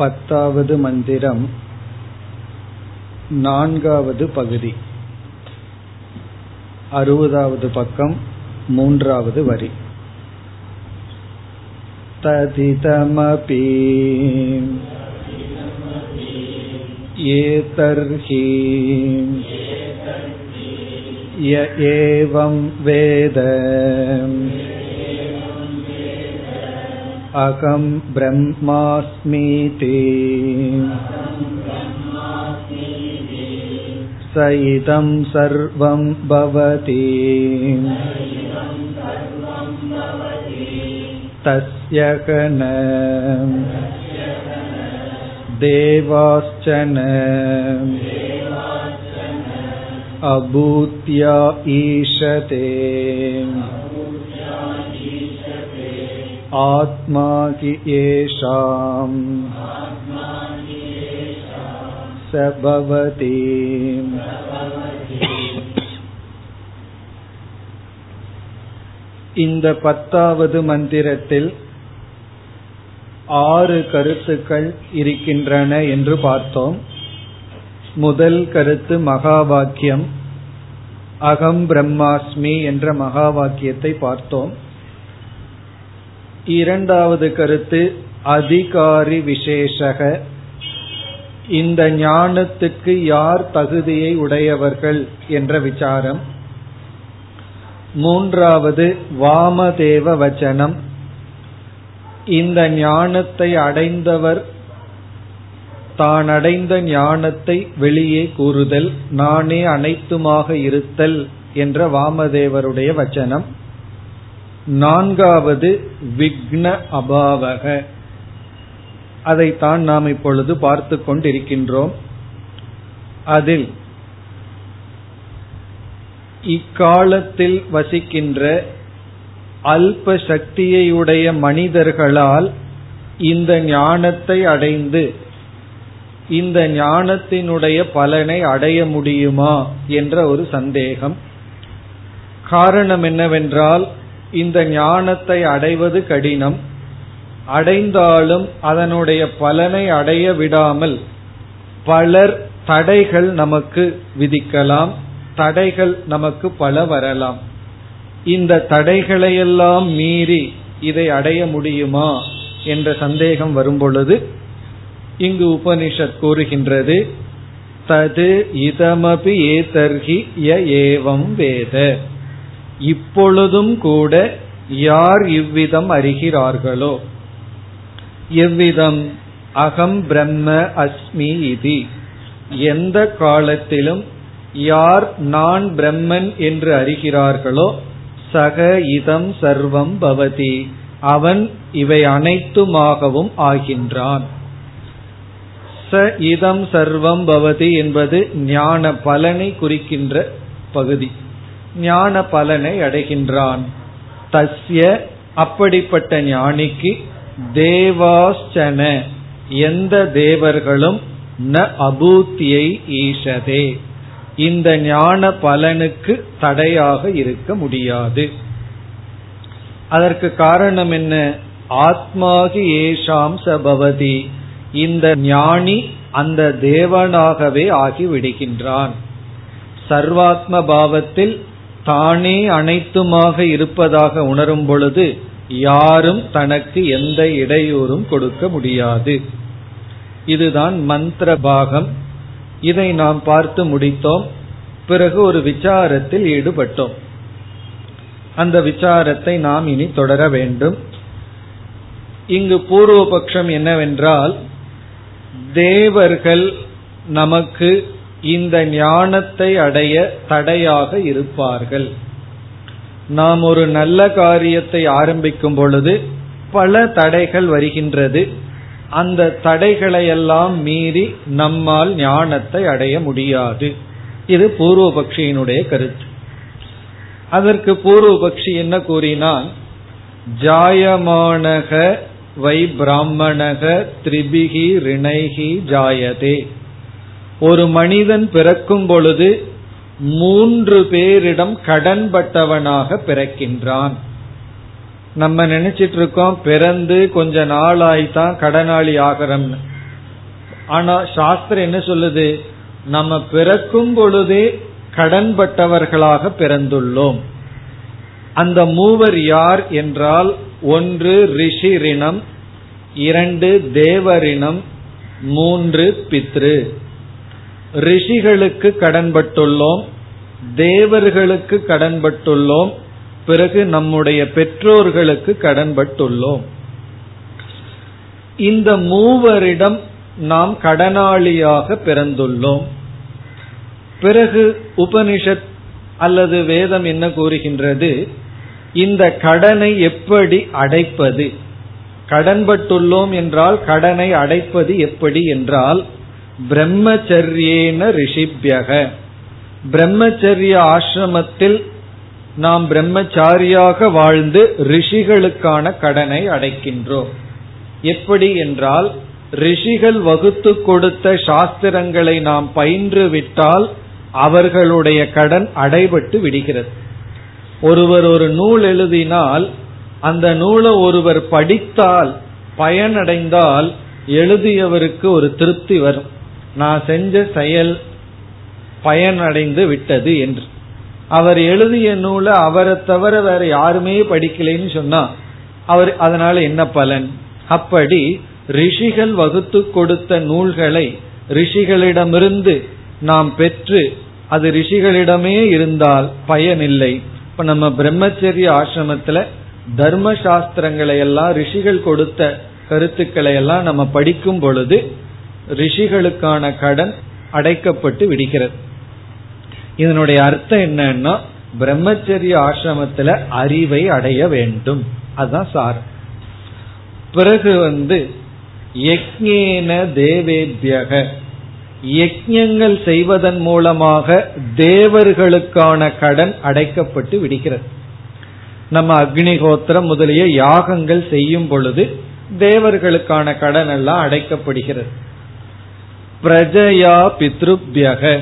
पतावद् मन्दिरं नान्गावद् पगुदि अरुवदावद् पकं मून्रावद् वरि तदितमपि एतर्हि य एवं वेद अहं ब्रह्मास्मीति स इदं सर्वं भवति तस्य न देवाश्चन अभूत्या ईशते आत्मा हि येषाम् स भवति இந்த பத்தாவது மந்திரத்தில் ஆறு கருத்துக்கள் இருக்கின்றன என்று பார்த்தோம் முதல் கருத்து மகா வாக்கியம் அகம் பிரம்மாஸ்மி என்ற மகா வாக்கியத்தை பார்த்தோம் இரண்டாவது கருத்து அதிகாரி விசேஷக. இந்த ஞானத்துக்கு யார் தகுதியை உடையவர்கள் என்ற விசாரம். மூன்றாவது வாமதேவ வச்சனம். இந்த ஞானத்தை அடைந்தவர் தான் அடைந்த ஞானத்தை வெளியே கூறுதல் நானே அனைத்துமாக இருத்தல் என்ற வாமதேவருடைய வச்சனம். நான்காவது விக்ன அபாவக. அதைத்தான் நாம் இப்பொழுது பார்த்து கொண்டிருக்கின்றோம். அதில் இக்காலத்தில் வசிக்கின்ற அல்ப சக்தியையுடைய மனிதர்களால் இந்த ஞானத்தை அடைந்து இந்த ஞானத்தினுடைய பலனை அடைய முடியுமா என்ற ஒரு சந்தேகம். காரணம் என்னவென்றால் இந்த ஞானத்தை அடைவது கடினம். அடைந்தாலும் அதனுடைய பலனை அடைய விடாமல் பலர் தடைகள் நமக்கு விதிக்கலாம் தடைகள் நமக்கு பல வரலாம். இந்த தடைகளையெல்லாம் மீறி இதை அடைய முடியுமா என்ற சந்தேகம் வரும்பொழுது இங்கு உபனிஷத் கூறுகின்றது தது இதமபி ஏதர்கி ய ஏவம் வேத. இப்பொழுதும் கூட யார் இவ்விதம் அறிகிறார்களோ? எவ்விதம்? அகம் பிரம்ம அஸ்மி இதி. எந்த காலத்திலும் யார் நான் பிரம்மன் என்று அறிகிறார்களோ சக இதம் சர்வம் பவதி. அவன் இவை அனைத்துமாகவும் ஆகின்றான். ச இதம் சர்வம் பவதி என்பது ஞான பலனை குறிக்கின்ற பகுதி. ஞான பலனை அடைகின்றான். தஸ்ய அப்படிப்பட்ட ஞானிக்கு தேவாஸ்சன எந்த தேவர்களும் ந அபூத்தியை ஈஷதே. இந்த ஞான பலனுக்கு தடையாக இருக்க முடியாது. அதற்கு காரணம் என்ன? ஆத்மாகி ஏஷாம் சபவதி இந்த ஞானி அந்த தேவனாகவே ஆகி விடுகின்றான் சர்வாத்ம பாவத்தில் தானே அனைத்துமாக இருப்பதாக உணரும் பொழுது யாரும் தனக்கு எந்த இடையூறும் கொடுக்க முடியாது. இதுதான் மந்திர பாகம். இதை நாம் பார்த்து முடித்தோம். பிறகு ஒரு விசாரத்தில் ஈடுபட்டோம். அந்த விசாரத்தை நாம் இனி தொடர வேண்டும். இங்கு பூர்வபக்ஷம் என்னவென்றால் தேவர்கள் நமக்கு இந்த ஞானத்தை அடைய தடையாக இருப்பார்கள். நாம் ஒரு நல்ல காரியத்தை ஆரம்பிக்கும் பொழுது பல தடைகள் வருகின்றது. அந்த தடைகளையெல்லாம் மீறி நம்மால் ஞானத்தை அடைய முடியாது. இது பூர்வபக்ஷியினுடைய கருத்து. அதற்கு பூர்வபக்ஷி என்ன கூறினான்? ஜாயமானக வை பிராமணக திரிபிகி ரிணைகி ஜாயதே. ஒரு மனிதன் பிறக்கும் பொழுது மூன்று பேரிடம் கடன்பட்டவனாக பிறக்கின்றான். நம்ம நினைச்சிட்டு இருக்கோம் பிறந்து கொஞ்ச நாளாய்தான் கடனாளி ஆகிறோம்னு. ஆனா சாஸ்திரம் என்ன சொல்லுது? நம்ம பிறக்கும் பொழுதே கடன்பட்டவர்களாக பிறந்துள்ளோம். அந்த மூவர் யார் என்றால் ஒன்று ரிஷிரினம் இரண்டு தேவரினம் மூன்று பித்ரு. ரிஷிகளுக்கு கடன்பட்டுள்ளோம் தேவர்களுக்கு கடன்பட்டுள்ளோம் பிறகு நம்முடைய பெற்றோர்களுக்கு கடன்பட்டுள்ளோம். இந்த மூவரிடம் நாம் கடனாளியாக பிறந்துள்ளோம். பிறகு உபனிஷத் அல்லது வேதம் என்ன கூறுகின்றது? இந்த கடனை எப்படி அடைப்பது? கடன்பட்டுள்ளோம் என்றால் கடனை அடைப்பது எப்படி என்றால் பிரம்மச்சரியேன ரிஷிபியக. பிரம்மச்சரிய ஆசிரமத்தில் நாம் பிரம்மச்சாரியாக வாழ்ந்து ரிஷிகளுக்கான கடனை அடைக்கின்றோம். எப்படி என்றால் ரிஷிகள் வகுத்து கொடுத்த சாஸ்திரங்களை நாம் பயின்று விட்டால் அவர்களுடைய கடன் அடைபட்டு விடுகிறது. ஒருவர் ஒரு நூல் எழுதினால் அந்த நூலை ஒருவர் படித்தால் பயனடைந்தால் எழுதியவருக்கு ஒரு திருப்தி வரும். நான் செஞ்ச செயல் பயனடைந்து விட்டது என்று. அவர் எழுதிய நூலை அவரை தவிர வேற யாருமே படிக்கலைன்னு சொன்னா அவர் அதனால என்ன பலன்? அப்படி ரிஷிகள் வகுத்து கொடுத்த நூல்களை ரிஷிகளிடமிருந்து நாம் பெற்று அது ரிஷிகளிடமே இருந்தால் பயனில்லை. இப்ப நம்ம பிரம்மச்சரிய ஆசிரமத்துல தர்ம சாஸ்திரங்களை எல்லாம் ரிஷிகள் கொடுத்த கருத்துக்களை எல்லாம் நம்ம படிக்கும் பொழுது ரிஷிகளுக்கான கடன் அடைக்கப்பட்டு விடுகிறது. இதனுடைய அர்த்தம் என்னன்னா பிரம்மச்சரிய ஆசிரமத்துல அறிவை அடைய வேண்டும். அதுதான் சார். பிறகு வந்து யக்ஞேன தேவேபியக யஜ்யங்கள் செய்வதன் மூலமாக தேவர்களுக்கான கடன் அடைக்கப்பட்டு விடுகிறது. நம்ம அக்னிகோத்திரம் முதலிய யாகங்கள் செய்யும் பொழுது தேவர்களுக்கான கடன் எல்லாம் அடைக்கப்படுகிறது. பிரஜயா பித்ருபியக.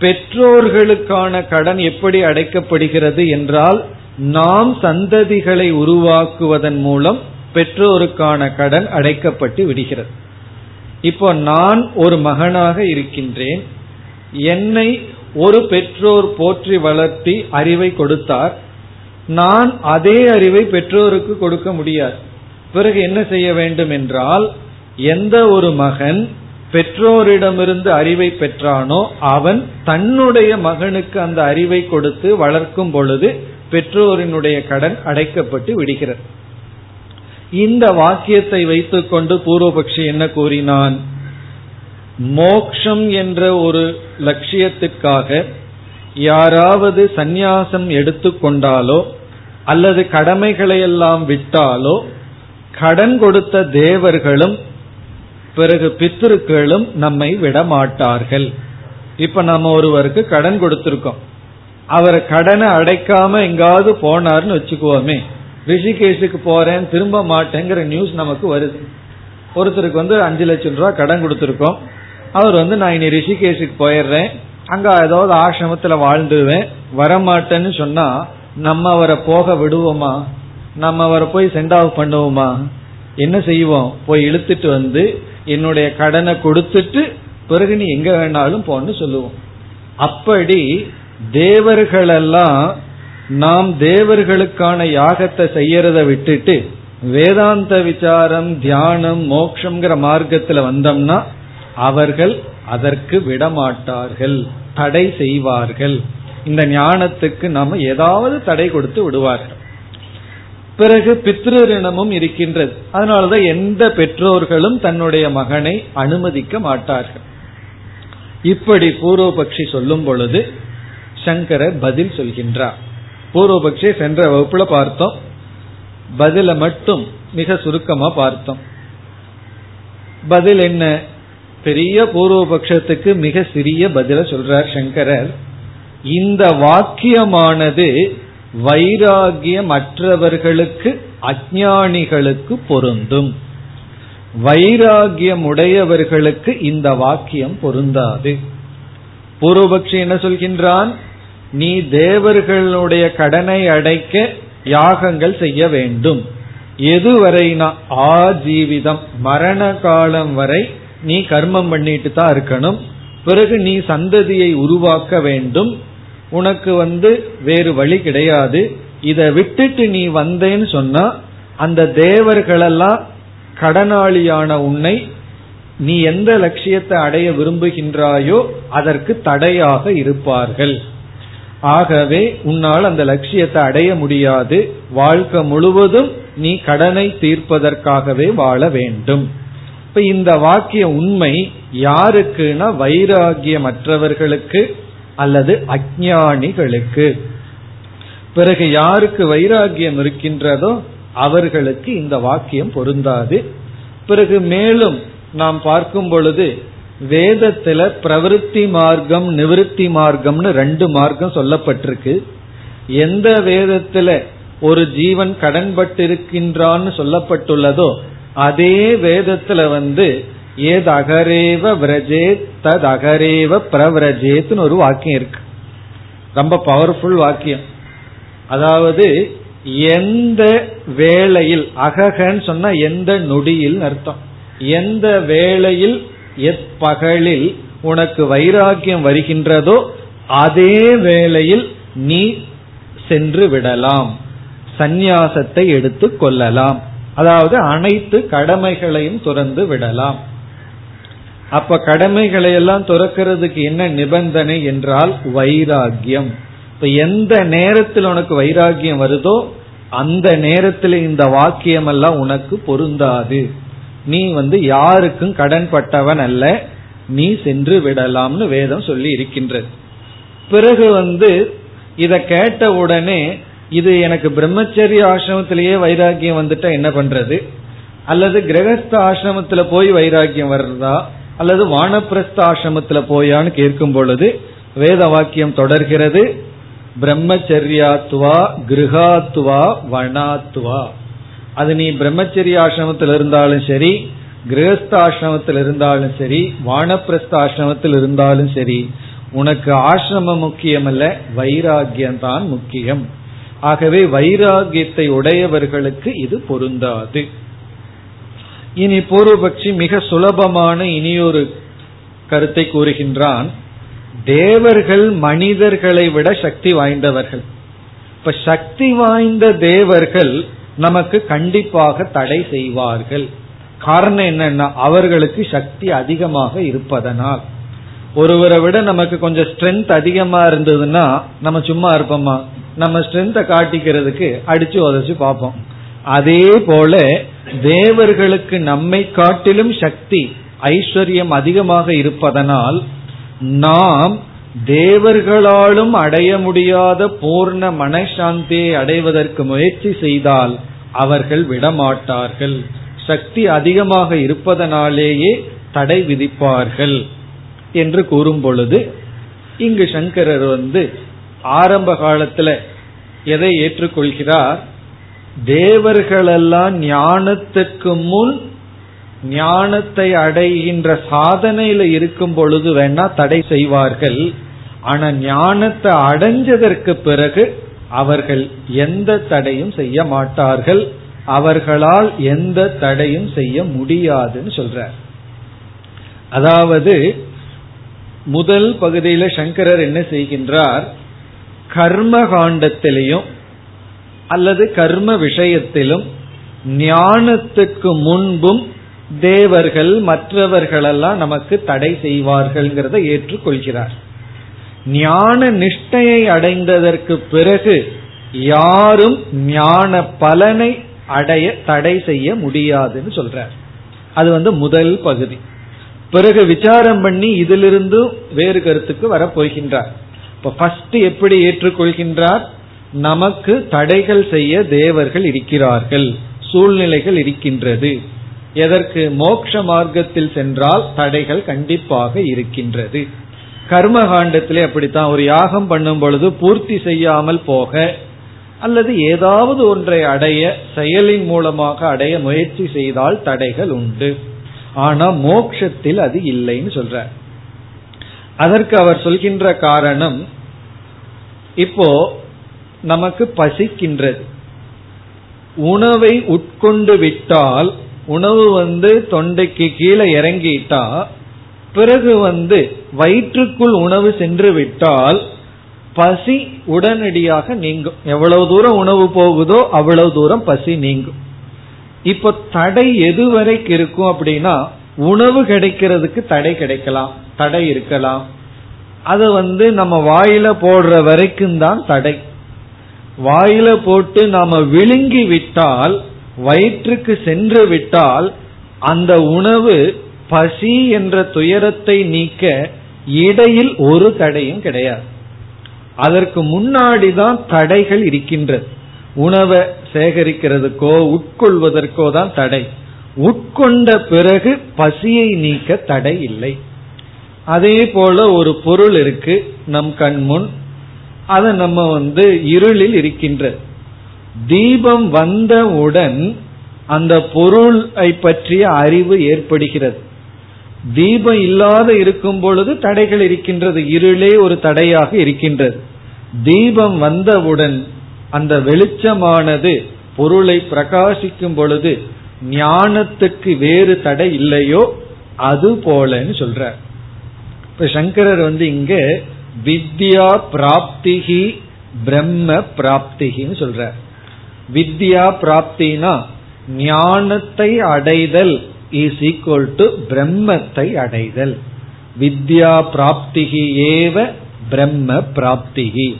பெற்றோர்களுக்கான கடன் எப்படி அடைக்கப்படுகிறது என்றால் நாம் சந்ததிகளை உருவாக்குவதன் மூலம் பெற்றோருக்கான கடன் அடைக்கப்பட்டு விடுகிறது. இப்போ நான் ஒரு மகனாக இருக்கின்றேன். என்னை ஒரு பெற்றோர் போற்றி வளர்த்தி அறிவை கொடுத்தார். நான் அதே அறிவை பெற்றோருக்கு கொடுக்க முடியாது. பிறகு என்ன செய்ய வேண்டும் என்றால் எந்த ஒரு மகன் பெற்றோரிடமிருந்து அறிவை பெற்றானோ அவன் தன்னுடைய மகனுக்கு அந்த அறிவை கொடுத்து வளர்க்கும் பொழுது பெற்றோரினுடைய கடன் அடைக்கப்பட்டு விடுகிறது. இந்த வாக்கியத்தை வைத்துக்கொண்டு பூர்வபக்ஷி என்ன கூறினான்? மோக்ஷம் என்ற ஒரு லட்சியத்துக்காக யாராவது சந்நியாசம் எடுத்துக்கொண்டாலோ அல்லது கடமைகளை எல்லாம் விட்டாலோ கடன் கொடுத்த தேவர்களும் பிறகு பித்திருக்களும் நம்மை விட மாட்டார்கள் இப்ப நம்ம ஒருவருக்கு கடன் கொடுத்திருக்கோம். அவர் கடனை அடைக்காம எங்காவது போனார்னு வச்சுக்குவோமே. ரிஷிகேஷுக்கு போறேன் திரும்ப மாட்டேங்கிற நியூஸ் நமக்கு வருது. ஒருத்தருக்கு வந்து அஞ்சு லட்சம் ரூபா கடன் கொடுத்துருக்கோம். அவர் வந்து நான் இனி ரிஷிகேஷுக்கு போயிடுறேன். அங்க ஏதாவது ஆசிரமத்துல வாழ்ந்துருவேன். வரமாட்டேன்னு சொன்னா நம்ம அவரை போக விடுவோமா? நம்ம அவரை போய் சென்ட் ஆஃப் பண்ணுவோமா? என்ன செய்வோம்? போய் இழுத்துட்டு வந்து என்னுடைய கடனை கொடுத்துட்டு பிறகு நீ எங்க வேணாலும் போன்னு சொல்லுவோம். அப்படி தேவர்களெல்லாம் நாம் தேவர்களுக்கான யாகத்தை செய்யறத விட்டுட்டு வேதாந்த விசாரம் தியானம் மோக்ஷங்கிற மார்க்கத்துல வந்தோம்னா அவர்கள் அதற்கு விடமாட்டார்கள் தடை செய்வார்கள். இந்த ஞானத்துக்கு நாம ஏதாவது தடை கொடுத்து விடுவார்கள். பிறகு பித்ருரிணமும் இருக்கின்றது. அதனாலதான் எந்த பெற்றோர்களும் தன்னுடைய மகனை அனுமதிக்க மாட்டார்கள். இப்படி பூர்வபக்ஷி சொல்லும் பொழுது சங்கரர் பதில் சொல்கின்றார். பூர்வபக்ஷி சென்ற வகுப்புல பார்த்தோம். பதில மட்டும் மிக சுருக்கமா பார்த்தோம். பதில் என்ன? பெரிய பூர்வபக்ஷத்துக்கு மிக சிறிய பதில சொல்றார் சங்கரர். இந்த வாக்கியமானது வைராகியம் மற்றவர்களுக்கு அஜானிகளுக்கு பொருந்தும். வைராகியம் உடையவர்களுக்கு இந்த வாக்கியம் பொருந்தாது. பூர்வபக்ஷி என்ன சொல்கின்றான்? நீ தேவர்களுடைய கடனை அடைக்க யாகங்கள் செய்ய வேண்டும். எதுவரைனா ஆஜீவிதம் மரண காலம் வரை நீ கர்மம் பண்ணிட்டு தான் இருக்கணும். பிறகு நீ சந்ததியை உருவாக்க வேண்டும். உனக்கு வந்து வேறு வழி கிடையாது. இதை விட்டுட்டு நீ வந்தேன்னு சொன்னா அந்த தேவர்களெல்லாம் கடனாளியான உன்னை நீ எந்த லட்சியத்தை அடைய விரும்புகின்றாயோ அதற்கு தடையாக இருப்பார்கள். ஆகவே உன்னால் அந்த லட்சியத்தை அடைய முடியாது. வாழ்க்கை முழுவதும் நீ கடனை தீர்ப்பதற்காகவே வாழ வேண்டும். இப்ப இந்த வாக்கிய உண்மை யாருக்குன்னா வைராகியமற்றவர்களுக்கு அல்லது அஜானிகளுக்கு பிறகு யாருக்கு வைராகியம் இருக்கின்றதோ அவர்களுக்கு இந்த வாக்கியம் பொருந்தாது. பிறகு மேலும் நாம் பார்க்கும் பொழுது வேதத்துல பிரவருத்தி மார்க்கம் நிவிருத்தி மார்க்கம்னு ரெண்டு மார்க்கம் சொல்லப்பட்டிருக்கு. எந்த வேதத்துல ஒரு ஜீவன் கடன்பட்டிருக்கின்றான்னு சொல்லப்பட்டுள்ளதோ அதே வேதத்துல வந்து ஏது அகரேவ விரஜேத் தத் அகரேவ பிரவிரஜேத்னு ஒரு வாக்கியம் இருக்கு. ரொம்ப பவர்ஃபுல் வாக்கியம். அதாவது எந்த வேளையில் அககன்னு சொன்னா எந்த நொடியில் அர்த்தம். எந்த வேளையில் எப்பகலில் உனக்கு வைராக்கியம் வருகின்றதோ அதே வேளையில் நீ சென்று விடலாம். சந்நியாசத்தை எடுத்து கொள்ளலாம். அதாவது அனைத்து கடமைகளையும் துறந்து விடலாம். அப்ப கடமைகளை எல்லாம் துறக்கிறதுக்கு என்ன நிபந்தனை என்றால் வைராகியம் இப்ப எந்த நேரத்தில் உனக்கு வைராகியம் வருதோ அந்த நேரத்தில் இந்த வாக்கியம் எல்லாம் உனக்கு பொருந்தாது. நீ வந்து யாருக்கும் கடன் பட்டவன் அல்ல நீ சென்று விடலாம்னு வேதம் சொல்லி இருக்கின்றது. பிறகு வந்து இத கேட்ட உடனே இது எனக்கு பிரம்மச்சரிய ஆசிரமத்திலேயே வைராக்கியம் வந்துட்டா என்ன பண்றது? அல்லது கிரகஸ்த ஆசிரமத்துல போய் வைராக்கியம் வர்றதா? அல்லது வானப்பிரஸ்த ஆசிரமத்துல போயான்னு கேட்கும் பொழுது வேத வாக்கியம் தொடர்கிறது. பிரம்மச்சரியாத்துவா கிருகாத்துவா வனாத்துவா. அது நீ பிரம்மச்சரிய ஆசிரமத்தில் இருந்தாலும் சரி கிரகஸ்தாசிரமத்தில் இருந்தாலும் சரி வானப்பிரஸ்த ஆசிரமத்தில் இருந்தாலும் சரி உனக்கு ஆசிரமம் முக்கியம் அல்ல வைராகியம் தான் முக்கியம். ஆகவே வைராகியத்தை உடையவர்களுக்கு இது பொருந்தாது. இனி பூர்வபக்ஷி மிக சுலபமான இனியொரு கருத்தை கூறுகின்றான். தேவர்கள் மனிதர்களை விட சக்தி வாய்ந்தவர்கள். இப்ப சக்தி வாய்ந்த தேவர்கள் நமக்கு கண்டிப்பாக தடை செய்வார்கள். காரணம் என்னன்னா அவர்களுக்கு சக்தி அதிகமாக இருப்பதனால். ஒருவரை விட நமக்கு கொஞ்சம் ஸ்ட்ரென்த் அதிகமா இருந்ததுன்னா நம்ம சும்மா இருப்போமா? நம்ம ஸ்ட்ரென்த்தை காட்டிக்கிறதுக்கு அடிச்சு உதச்சு பார்ப்போம். அதே போல தேவர்களுக்கு நம்மை காட்டிலும் சக்தி ஐஸ்வர்யம் அதிகமாக இருப்பதனால் நாம் தேவர்களாலும் அடைய முடியாத பூர்ண மனசாந்தியை அடைவதற்கு முயற்சி செய்தால் அவர்கள் விடமாட்டார்கள். சக்தி அதிகமாக இருப்பதனாலேயே தடை விதிப்பார்கள் என்று கூறும் பொழுது இங்கு சங்கரர் வந்து ஆரம்ப காலத்துல எதை ஏற்றுக்கொள்கிறார்? தேவர்களெல்லாம் ஞானத்துக்கு முன் ஞானத்தை அடைகின்ற சாதனையில இருக்கும் பொழுது வேணா தடை செய்வார்கள். ஆனா ஞானத்தை அடைஞ்சதற்கு பிறகு அவர்கள் எந்த தடையும் செய்ய மாட்டார்கள். அவர்களால் எந்த தடையும் செய்ய முடியாதுன்னு சொல்றார். அதாவது முதல் பகுதியில சங்கரர் என்ன செய்கின்றார்? கர்ம காண்டத்திலையும் அல்லது கர்ம விஷயத்திலும் ஞானத்துக்கு முன்பும் தேவர்கள் மற்றவர்களெல்லாம் நமக்கு தடை செய்வார்கள்ங்கிறத ஏற்றுக்கொள்கிறார். ஞான நிஷ்டையை அடைந்ததற்கு பிறகு யாரும் ஞான பலனை அடைய தடை செய்ய முடியாதுன்னு சொல்றார். அது வந்து முதல் பகுதி. பிறகு விசாரம் பண்ணி இதிலிருந்து வேறு கருத்துக்கு வரப்போகின்றார். இப்ப ஃபர்ஸ்ட் எப்படி ஏற்றுக்கொள்கின்றார்? நமக்கு தடைகள் செய்ய தேவர்கள் இருக்கிறார்கள் சூழ்நிலைகள் இருக்கின்றது. எதற்கு? மோக்ஷ மார்க்கத்தில் சென்றால் தடைகள் கண்டிப்பாக இருக்கின்றது. கர்ம காண்டத்திலே அப்படித்தான். ஒரு யாகம் பண்ணும் பொழுது பூர்த்தி செய்யாமல் போக அல்லது ஏதாவது ஒன்றை அடைய செயலின் மூலமாக அடைய முயற்சி செய்தால் தடைகள் உண்டு. ஆனா மோக்ஷத்தில் அது இல்லைன்னு சொல்ற. அதற்கு அவர் சொல்கின்ற காரணம் இப்போ நமக்கு பசிக்கின்றது. உணவை உட்கொண்டு விட்டால் உணவு வந்து தொண்டைக்கு கீழே இறங்கிட்டா பிறகு வந்து வயிற்றுக்குள் உணவு சென்று விட்டால் பசி உடனடியாக நீங்கும். எவ்வளவு தூரம் உணவு போகுதோ அவ்வளவு தூரம் பசி நீங்கும். இப்போ தடை எதுவரைக்கு இருக்கும் அப்படின்னா உணவு கிடைக்கிறதுக்கு தடை கிடைக்கலாம். தடை இருக்கலாம். அது வந்து நம்ம வாயில போடுற வரைக்கும் தான் தடை. வாயில போட்டு நாம விழுங்கி விட்டால் வயிற்றுக்கு சென்று விட்டால் அந்த உணவு பசி என்ற துயரத்தை நீக்க இடையில் ஒரு தடையும் கிடையாது. அதற்கு முன்னாடி தான் தடைகள் இருக்கின்றது. உணவை சேகரிக்கிறதுக்கோ உட்கொள்வதற்கோ தான் தடை. உட்கொண்ட பிறகு பசியை நீக்க தடை இல்லை. அதே போல ஒரு பொருள் இருக்கு நம் கண் முன். அதை நம்ம வந்து இருளில் இருக்கின்ற தீபம் வந்தவுடன் அந்த பொருளை பற்றிய அறிவு ஏற்படுகிறது. தீபம் இல்லாத இருக்கும் பொழுது தடைகள் இருக்கின்றது. இருளே ஒரு தடையாக இருக்கின்றது. தீபம் வந்தவுடன் அந்த வெளிச்சமானது பொருளை பிரகாசிக்கும் பொழுது ஞானத்துக்கு வேறு தடை இல்லையோ? அது போலன்னு சொல்ற இப்ப சங்கரர் வந்து இங்க வித்யா பிராப்திகி பிரம்ம பிராப்திகின்னு சொல்ற. வித்யா பிராப்தினா ஞானத்தை அடைதல் இஸ் ஈக்வல் டு பிரம்மத்தை அடைதல். வித்யா பிராப்திகி ஏவ பிரம்ம பிராப்திகி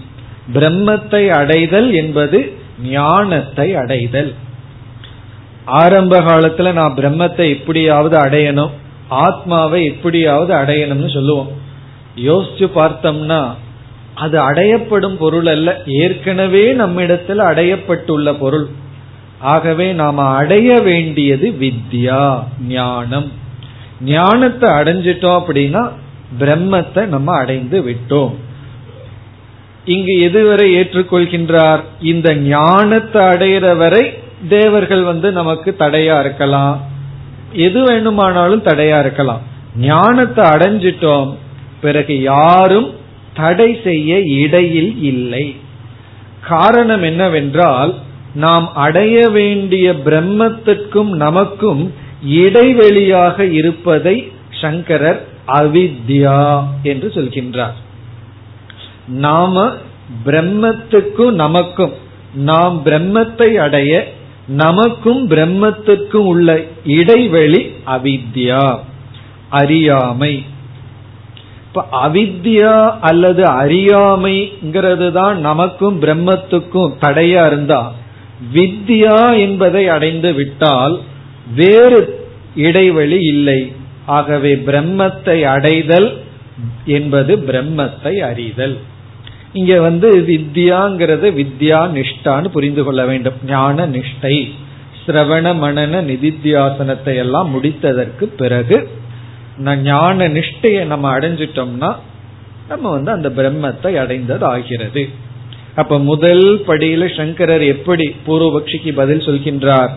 பிரம்மத்தை அடைதல் என்பது ஞானத்தை அடைதல். ஆரம்ப காலத்துல நான் பிரம்மத்தை எப்படியாவது அடையணும் ஆத்மாவை எப்படியாவது அடையணும்னு சொல்லுவோம். யோசிச்சு பார்த்தோம்னா அது அடையப்படும் பொருள் அல்ல. ஏற்கனவே நம்மிடத்தில் அடையப்பட்டுள்ள பொருள். ஆகவே நாம அடைய வேண்டியது வித்யா ஞானம். ஞானத்தை அடைஞ்சிட்டோம் அப்படின்னா பிரம்மத்தை நம்ம அடைந்து விட்டோம். இங்கு எதுவரை ஏற்றுக்கொள்கின்றார்? இந்த ஞானத்தை அடையிற வரை தேவர்கள் வந்து நமக்கு தடையா இருக்கலாம். எது வேணுமானாலும் தடையா இருக்கலாம். ஞானத்தை அடைஞ்சிட்டோம் பிறகு யாரும் தடை செய்ய இடையில் இல்லை. காரணம் என்னவென்றால் நாம் அடைய வேண்டிய பிரம்மத்திற்கும் நமக்கும் இடைவெளியாக இருப்பதை சங்கரர் அவித்யா என்று சொல்கின்றார். நாம பிரம்மத்துக்கும் நமக்கும் நாம் பிரம்மத்தை அடைய நமக்கும் பிரம்மத்துக்கும் உள்ள இடைவெளி அவித்யா அறியாமை. இப்ப அவித்யா அல்லது அறியாமைங்கிறது தான் நமக்கும் பிரம்மத்துக்கும் தடையா இருந்தா வித்யா என்பதை அடைந்து விட்டால் வேறு இடைவெளி இல்லை. ஆகவே பிரம்மத்தை அடைதல் என்பது பிரம்மத்தை அறிதல். இங்க வந்து வித்யாங்கிறது வித்யா நிஷ்டான்னு புரிந்து கொள்ள வேண்டும். ஞான நிஷ்டை சிரவண மனன நிதித்தியாசனத்தை எல்லாம் முடித்ததற்கு பிறகு ஞான நிஷ்டையை நம்ம அடைஞ்சிட்டோம்னா நம்ம வந்து அந்த பிரம்மத்தை அடைந்தது ஆகிறது அப்ப முதல் படியில சங்கரர் எப்படி பூர்வபக்ஷிக்கு பதில் சொல்கின்றார்?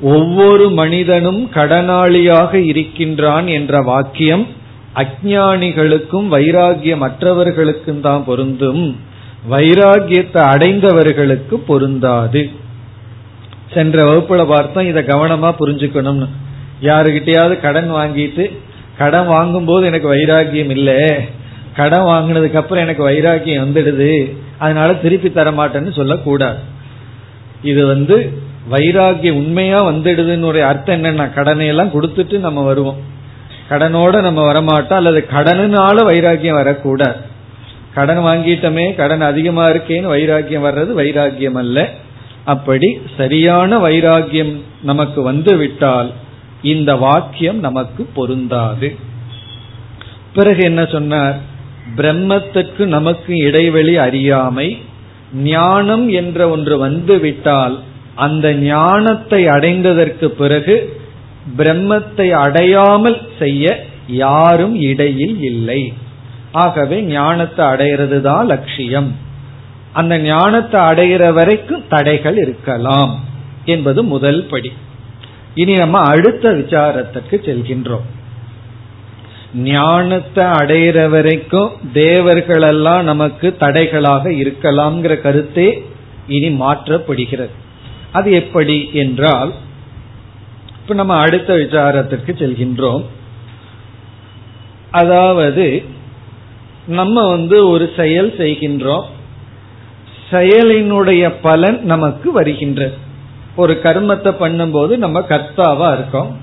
ஒவ்வொரு மனிதனும் கடனாளியாக இருக்கின்றான் என்ற வாக்கியம் அஜானிகளுக்கும் வைராகியமற்றவர்களுக்கும் தான் பொருந்தும். வைராகியத்தை அடைந்தவர்களுக்கு பொருந்தாது. சென்ற வகுப்புல பார்த்தோம் இதை கவனமா புரிஞ்சுக்கணும்னு. யாருகிட்டயாவது கடன் வாங்கிட்டு கடன் வாங்கும் போது எனக்கு வைராக்கியம் இல்லை. கடன் வாங்கினதுக்கு அப்புறம் எனக்கு வைராக்கியம் வந்துடுது. அதனால திருப்பி தர மாட்டேன்னு சொல்லக்கூடாது. இது வந்து வைராகியம் உண்மையா வந்துடுதுன்னு ஒரு அர்த்தம் என்னன்னா கடனை எல்லாம் கொடுத்துட்டு நம்ம வருவோம். கடனோட நம்ம வரமாட்டோம் அல்லது கடனுனால வைராக்கியம் வரக்கூடாது. கடன் வாங்கிட்டோமே கடன் அதிகமா இருக்கேன்னு வைராக்கியம் வர்றது வைராக்கியம் அல்ல. அப்படி சரியான வைராக்கியம் நமக்கு வந்து விட்டால் இந்த வாக்கியம் நமக்கு பொருந்தாது. பிறகு என்ன சொன்னார்? பிரம்மத்துக்கு நமக்கு இடைவெளி அறியாமை ஞானம் என்ற ஒன்று வந்து விட்டால் அந்த ஞானத்தை அடைந்ததற்கு பிறகு பிரம்மத்தை அடையாமல் செய்ய யாரும் இடையில் இல்லை. ஆகவே ஞானத்தை அடையிறது தான் லட்சியம். அந்த ஞானத்தை அடைகிற வரைக்கும் தடைகள் இருக்கலாம் என்பது முதல் படி. இனி நம்ம அடுத்த விசாரத்துக்கு செல்கின்றோம். ஞானத்தை அடையிற வரைக்கும் தேவர்களெல்லாம் நமக்கு தடைகளாக இருக்கலாம்ங்கிற கருத்தே இனி மாற்றப்படுகிறது. அது எப்படி என்றால் இப்ப நம்ம அடுத்த விசாரத்திற்கு செல்கின்றோம். அதாவது நம்ம வந்து ஒரு செயல் செய்கின்றோம். செயலினுடைய பலன் நமக்கு வருகின்றது. ஒரு கர்மத்தை பண்ணும்போது நம்ம கர்த்தாவா இருக்கோம்.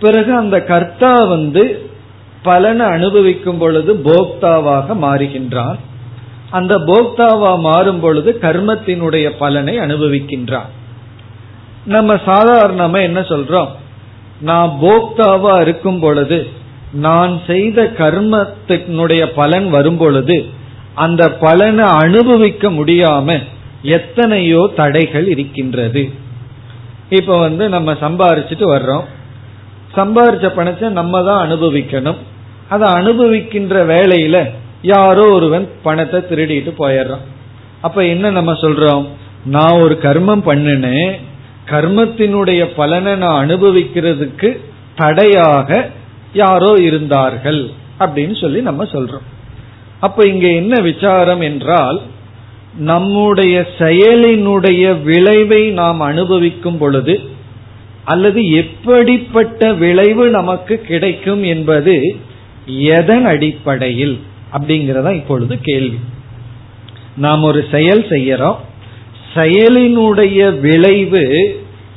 பிறகு அந்த கர்த்தா வந்து பலனை அனுபவிக்கும் பொழுது போக்தாவாக மாறுகின்றான். அந்த போக்தாவா மாறும் பொழுது கர்மத்தினுடைய பலனை அனுபவிக்கின்றான். நம்ம சாதாரணமா என்ன சொல்றோம்? நான் போக்தாவா இருக்கும் பொழுது நான் செய்த கர்மத்தினுடைய பலன் வரும் பொழுது அந்த பலனை அனுபவிக்க முடியாம எத்தனையோ தடைகள் இருக்கின்றது. இப்ப வந்து நம்ம சம்பாரிச்சுட்டு வர்றோம். சம்பாரிச்ச பணத்தை நம்ம தான் அனுபவிக்கணும். அதை அனுபவிக்கின்ற வேலையில யாரோ ஒருவன் பணத்தை திருடிட்டு போயிடுறான். அப்ப என்ன நம்ம சொல்றோம்? நான் ஒரு கர்மம் பண்ணினேன் கர்மத்தினுடைய பலனை நான் அனுபவிக்கிறதுக்கு தடையாக யாரோ இருந்தார்கள் அப்படின்னு சொல்லி நம்ம சொல்றோம். அப்ப இங்க என்ன விசாரம் என்றால் நம்முடைய செயலினுடைய விளைவை நாம் அனுபவிக்கும் பொழுது அல்லது எப்படிப்பட்ட விளைவு நமக்கு கிடைக்கும் என்பது எதன் அடிப்படையில் அப்படிங்கறதா இப்பொழுது கேள்வி. நாம் ஒரு செயல் செய்யறோம். செயலினுடைய விளைவு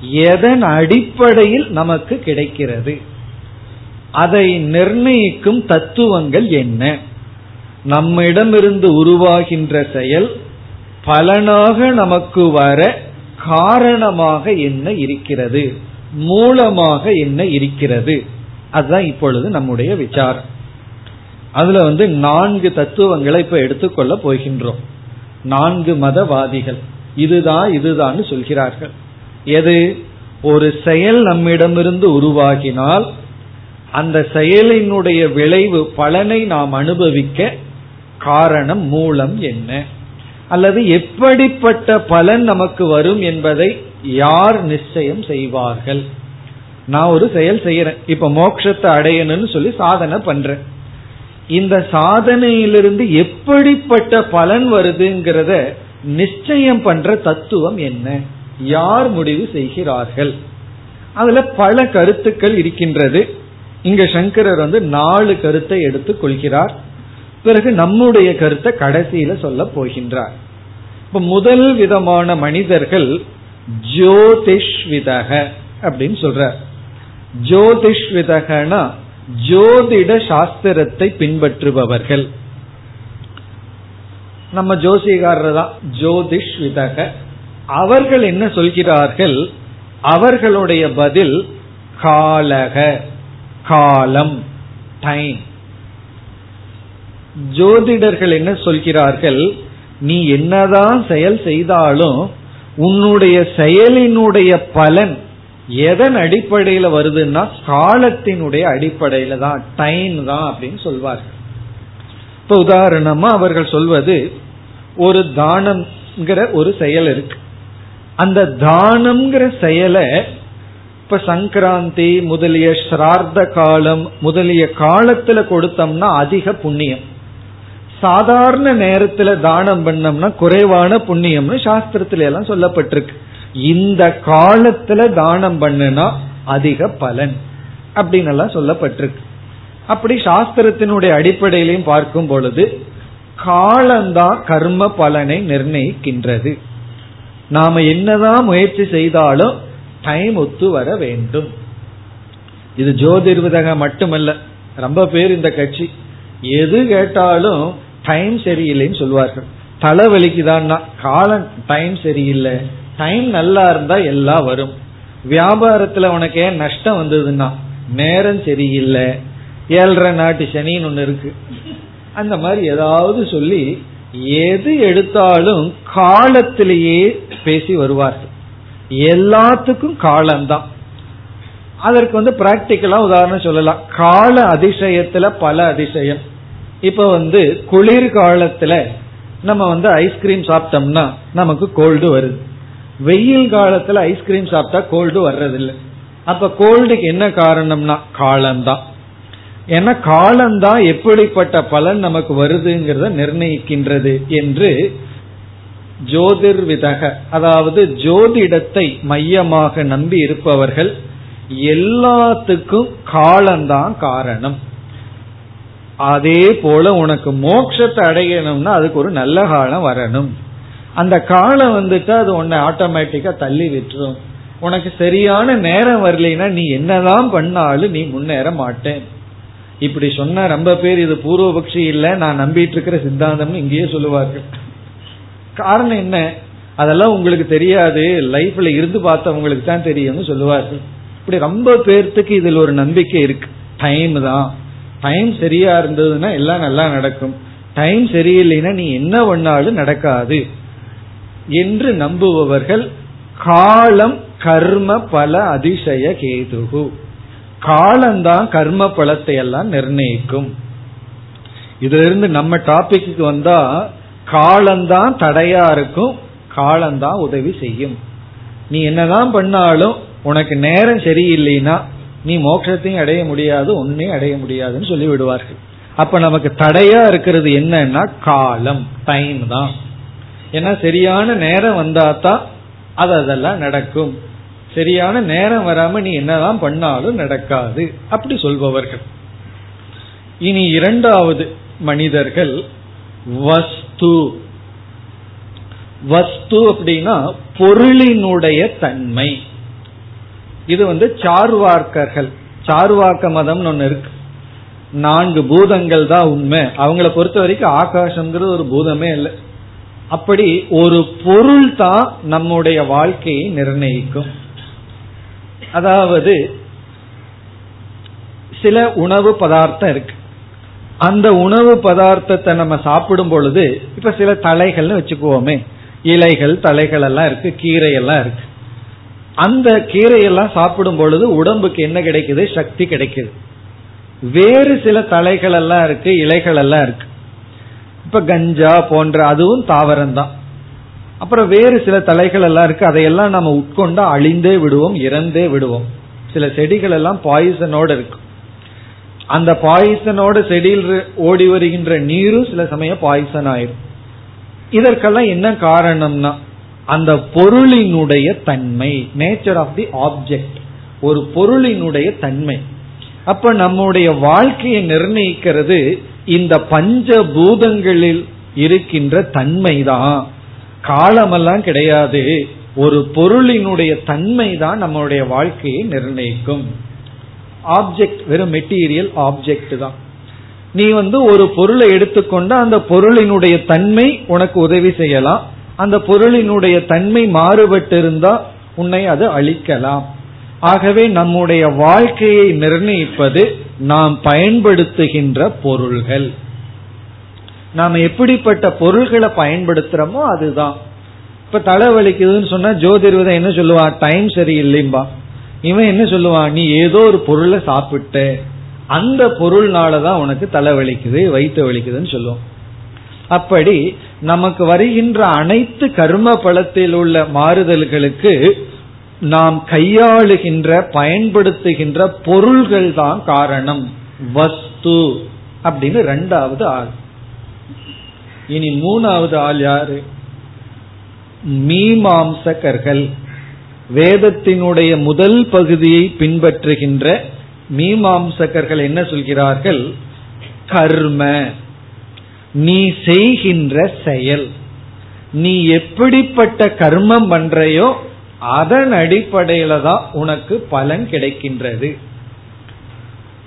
எதன் அடிப்படையில் நமக்கு கிடைக்கிறது? அதை நிர்ணயிக்கும் தத்துவங்கள் என்ன? நம்மிடமிருந்து உருவாகின்ற செயல் பலனாக நமக்கு வர காரணமாக என்ன இருக்கிறது? மூலமாக என்ன இருக்கிறது? அதுதான் இப்பொழுது நம்முடைய விசாரம். அதுல வந்து நான்கு தத்துவங்களை இப்ப எடுத்துக்கொள்ள போகின்றோம். நான்கு மதவாதிகள். இதுதான் இதுதான் சொல்கிறார்கள். எது? ஒரு செயல் நம்மிடமிருந்து உருவாகினால் அந்த செயலினுடைய விளைவு பலனை நாம் அனுபவிக்க காரணம் மூலம் என்ன? அல்லது எப்படிப்பட்ட பலன் நமக்கு வரும் என்பதை யார் நிச்சயம் செய்வார்கள்? நான் ஒரு செயல் செய்யறேன். இப்ப மோட்சத்தை அடையணும்னு சொல்லி சாதனை பண்றேன். இந்த சாதனையிலிருந்து எப்படிப்பட்ட பலன் வருதுங்கிறத நிச்சயம் பண்ற தத்துவம் என்ன? யார் முடிவு செய்கிறார்கள்? அதுல பல கருத்துக்கள் இருக்கின்றது. இங்க சங்கரர் வந்து நாலு கருத்தை எடுத்துக் கொள்கிறார். பிறகு நம்முடைய கருத்தை கடைசியில சொல்ல போகின்றார். இப்ப முதல் விதமான மனிதர்கள் ஜோதிஷ்விதக அப்படின்னு சொல்ற ஜோதிஷ்விதகனா ஜோதிட சாஸ்திரத்தை பின்பற்றுபவர்கள். நம்ம ஜோசிகாரர் தான் ஜோதிஷ் விதக அவர்கள் என்ன சொல்கிறார்கள்? அவர்களுடைய பதில் காலக காலம் டைம் ஜோதிடர்கள் என்ன சொல்கிறார்கள்? நீ என்னதான் செயல் செய்தாலும் உன்னுடைய செயலினுடைய பலன் எதன் அடிப்படையில வருதுன்னா காலத்தினுடைய அடிப்படையில தான் டைம் தான் அப்படின்னு சொல்வார்கள். இப்ப உதாரணமா அவர்கள் சொல்வது ஒரு தானம்ங்கிற ஒரு செயல் இருக்கு. அந்த தானம்ங்கிற செயலை இப்ப சங்கராந்தி முதலிய ஸ்ரார்த்த காலம் முதலிய காலத்துல கொடுத்தோம்னா அதிக புண்ணியம். சாதாரண நேரத்துல தானம் பண்ணோம்னா குறைவான புண்ணியம்னு சாஸ்திரத்துல எல்லாம் சொல்லப்பட்டிருக்கு. இந்த காலத்துல தானம் பண்ணுனா அதிக பலன் அப்படின்னு எல்லாம் சொல்லப்பட்டிருக்கு. அப்படி சாஸ்திரத்தினுடைய அடிப்படையிலையும் பார்க்கும் பொழுது காலம்தான் கர்ம பலனை நிர்ணயிக்கின்றது. நாம என்னதான் முயற்சி செய்தாலும் டைம் ஒத்து வர வேண்டும். இது ஜோதிர்விதக மட்டுமல்ல ரொம்ப பேர் இந்த கட்சி. எது கேட்டாலும் டைம் சரியில்லைன்னு சொல்லுவார்கள். தலைவலிக்குதான்னா காலம் டைம் சரியில்லை. டைம் நல்லா இருந்தா எல்லாம் வரும். வியாபாரத்துல உனக்கு ஏன் நஷ்டம் வந்ததுன்னா நேரம் சரியில்லை. ஏழரை நாட்டு சனின்னு ஒண்ணு இருக்கு. அந்த மாதிரி ஏதாவது சொல்லி எது எடுத்தாலும் காலத்திலேயே பேசி வருவார்கள். எல்லாத்துக்கும் காலம்தான். அதற்கு வந்து பிராக்டிக்கலா உதாரணம் சொல்லலாம். கால அதிசயத்துல பல அதிசயம். இப்ப வந்து குளிர் காலத்துல நம்ம வந்து ஐஸ்கிரீம் சாப்பிட்டோம்னா நமக்கு கோல்டு வருது. வெயில் காலத்துல ஐஸ்கிரீம் சாப்பிட்டா கோல்டு வர்றதில்லை. அப்ப கோல்டுக்கு என்ன காரணம்னா காலம்தான். ஏன்னா காலம்தான் எப்படிப்பட்ட பலன் நமக்கு வருதுங்கிறத நிர்ணயிக்கின்றது என்று ஜோதிர்விதக அதாவது ஜோதிடத்தை மையமாக நம்பி இருப்பவர்கள் எல்லாத்துக்கும் காலம்தான் காரணம். அதே போல உனக்கு மோட்சத்தை அடையணும்னா அதுக்கு ஒரு நல்ல காலம் வரணும். அந்த காலம் வந்துட்டு அது உன்னை ஆட்டோமேட்டிக்கா தள்ளி விட்டுரும். உனக்கு சரியான நேரம் வரலைன்னா நீ என்னதான் பண்ணாலும் நீ முன்னேற மாட்டேன். இப்படி சொன்ன ரொம்ப பேர் இது பூர்வபக்ஷி இல்ல நான் நம்பிட்டு இருக்கிற சித்தாந்தம்னு இங்கேயே சொல்லுவார்கள். காரணம் என்ன? அதெல்லாம் உங்களுக்கு தெரியாது. லைஃப்ல இருந்து பார்த்தவங்களுக்கு தான் தெரியும்னு சொல்லுவார்கள். இப்படி ரொம்ப பேர்த்துக்கு இதுல ஒரு நம்பிக்கை இருக்கு. டைம் தான். டைம் சரியா இருந்ததுன்னா எல்லாம் நல்லா நடக்கும். டைம் சரியில்லைன்னா நீ என்ன பண்ணாலும் நடக்காது. என்று நம்புபவர்கள் காலம் கர்ம பல அதிசய கேதுகு. காலம்தான் கர்ம பலத்தை எல்லாம் நிர்ணயிக்கும். இதுல இருந்து நம்ம டாபிக்கு வந்தா காலம்தான் தடையா இருக்கும் காலம்தான் உதவி செய்யும். நீ என்னதான் பண்ணாலும் உனக்கு நேரம் சரியில்லைன்னா நீ மோட்சத்தையும் அடைய முடியாது ஒன்னையும் அடைய முடியாதுன்னு சொல்லி விடுவார்கள் அப்ப நமக்கு தடையா இருக்கிறது என்னன்னா காலம் டைம் தான். ஏன்னா சரியான நேரம் வந்தாதான் அது அதெல்லாம் நடக்கும். சரியான நேரம் வராம நீ என்னதான் பண்ணாலும் நடக்காது. அப்படி சொல்பவர்கள். இனி இரண்டாவது மனிதர்கள் வஸ்து. வஸ்து அப்படின்னா பொருளினுடைய தன்மை. இது வந்து சார்வார்க்கர்கள். சார்வாக்க மதம்னு ஒன்னு இருக்கு. நான்கு பூதங்கள் தான் உண்மை. அவங்கள பொறுத்த வரைக்கும் ஆகாசம்ங்கிறது ஒரு பூதமே இல்லை. அப்படி ஒரு பொருள் தான் நம்முடைய வாழ்க்கையை நிர்ணயிக்கும். அதாவது சில உணவு பதார்த்தம் இருக்கு. அந்த உணவு பதார்த்தத்தை நம்ம சாப்பிடும் பொழுது இப்ப சில தலைகள்னு வச்சுக்குவோமே. இலைகள் தலைகள் எல்லாம் இருக்கு. கீரை எல்லாம் இருக்கு. அந்த கீரையெல்லாம் சாப்பிடும் பொழுது உடம்புக்கு என்ன கிடைக்குது? சக்தி கிடைக்குது. வேறு சில தலைகள் எல்லாம் இருக்கு இலைகள் எல்லாம் இருக்கு. இப்ப கஞ்சா போன்ற அதுவும் தாவரம் தான் அப்புறம் வேறு சில தலைகள் எல்லாம் இருக்கு. அதையெல்லாம் நம்ம உட்கொண்டா அழிந்தே விடுவோம் இறந்தே விடுவோம். சில செடிகள் எல்லாம் பாய்சனோட இருக்கு. அந்த பாய்சனோட செடியில் ஓடி வருகின்ற நீரும் சில சமயம் பாய்சன் ஆயிரும் இதற்கெல்லாம் என்ன காரணம்னா அந்த பொருளினுடைய தன்மை நேச்சர் ஆஃப் தி ஆப்ஜெக்ட் ஒரு பொருளினுடைய தன்மை. அப்ப நம்முடைய வாழ்க்கையை நிர்ணயிக்கிறது இந்த பஞ்ச பூதங்களில் இருக்கின்ற தன்மை தான் காலமெல்லாம் கிடையாது. ஒரு பொருளினுடைய தன்மை தான் நம்மளுடைய வாழ்க்கையை நிர்ணயிக்கும். ஆப்ஜெக்ட் வெறும் மெட்டீரியல் ஆப்ஜெக்ட் தான். நீ வந்து ஒரு பொருளை எடுத்துக்கொண்டு அந்த பொருளினுடைய தன்மை உனக்கு உதவி செய்யலாம். அந்த பொருளினுடைய தன்மை மாறுபட்டிருந்தா உன்னை அது அழிக்கலாம். ஆகவே நம்முடைய வாழ்க்கையை நிர்ணயிப்பது நாம் பயன்படுத்துகின்ற பொருள்கள். நாம் எப்படிப்பட்ட பொருள்களை பயன்படுத்துறோமோ அதுதான். இப்ப தலைவலிக்குதுன்னு சொன்னா ஜோதிர்வதம் என்ன சொல்லுவான் டைம் சரியில்லைம்பா. இவன் என்ன சொல்லுவான் நீ ஏதோ ஒரு பொருளை சாப்பிட்ட அந்த பொருள்னாலதான் உனக்கு தலைவலிக்குது வயிற்று வலிக்குதுன்னு சொல்லுவோம். அப்படி நமக்கு வருகின்ற அனைத்து கர்ம பலத்தில் உள்ள மாறுதல்களுக்கு நாம் கையாளுகின்ற பயன்படுத்துகின்ற பொருள்கள் தான் காரணம். வஸ்து அப்படின்னு ரெண்டாவது ஆள். இனி மூணாவது ஆள் யாரு? மீமாம்சகர்கள். வேதத்தினுடைய முதல் பகுதியை பின்பற்றுகின்ற மீமாம்சகர்கள் என்ன சொல்கிறார்கள்? கர்ம. நீ செய்கின்ற செயல். நீ எப்படிப்பட்ட கர்மம் பண்றையோ அதன் அடிப்படையில தான் உனக்கு பலன் கிடைக்கின்றது.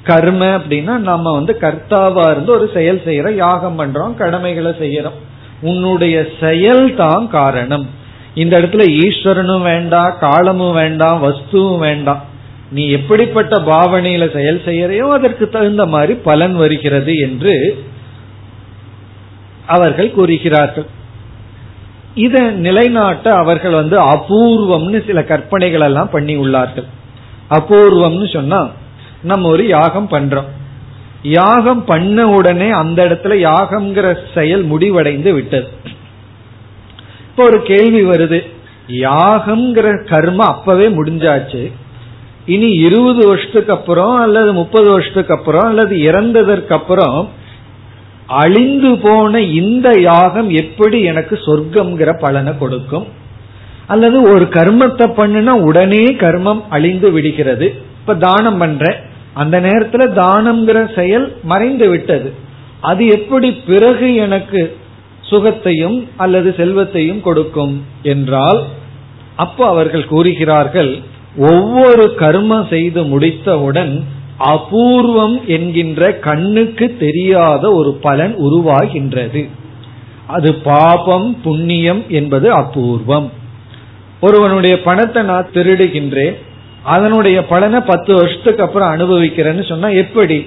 கர்ம அப்படின்னா நம்ம வந்து கர்த்தாவா இருந்து ஒரு செயல் செய்யறோம் யாகம் பண்றோம் கடமைகளை செய்யறோம். உன்னுடைய செயல் தான் காரணம். இந்த இடத்துல ஈஸ்வரனும் வேண்டாம் காலமும் வேண்டாம் வஸ்துவும் வேண்டாம். நீ எப்படிப்பட்ட பாவனையில செயல் செய்யறையோ அதற்கு தகுந்த மாதிரி பலன் வருகிறது என்று அவர்கள் கூறுகிறார்கள். இதை நிலைநாட்ட அவர்கள் வந்து அபூர்வம்னு சில கற்பனைகள் எல்லாம் பண்ணி உள்ளார்கள். அபூர்வம்னு சொன்னா நம்ம ஒரு யாகம் பண்றோம். யாகம் பண்ண உடனே அந்த இடத்துல யாகம்ங்கிற செயல் முடிவடைந்து விட்டது. இப்போ ஒரு கேள்வி வருது. யாகம்ங்கிற கர்ம அப்பவே முடிஞ்சாச்சு. இனி இருபது வருஷத்துக்கு அப்புறம் அல்லது முப்பது வருஷத்துக்கு அப்புறம் அல்லது இறந்ததற்கு அப்புறம் அழிந்து போன இந்த யாகம் எப்படி எனக்கு சொர்க்கம்ங்கிற பலனை கொடுக்கும்? அல்லது ஒரு கர்மத்தை பண்ணுனா உடனே கர்மம் அழிந்து விடுகிறது. இப்ப தானம் பண்ற அந்த நேரத்துல தானம்ங்கிற செயல் மறைந்து விட்டது. அது எப்படி பிறகு எனக்கு சுகத்தையும் அல்லது செல்வத்தையும் கொடுக்கும் என்றால் அப்போ அவர்கள் கூறுகிறார்கள் ஒவ்வொரு கர்மம் செய்து முடித்தவுடன் அபூர்வம் என்கின்ற கண்ணுக்கு தெரியாத ஒரு பலன் உருவாகின்றது. அது பாபம் புண்ணியம் என்பது அபூர்வம். ஒருவனுடைய பணத்தை நான் திருடுகின்றேன். அதனுடைய பலனை பத்து வருஷத்துக்கு அப்புறம் அனுபவிக்கிறேன்னு சொன்னா எப்படி?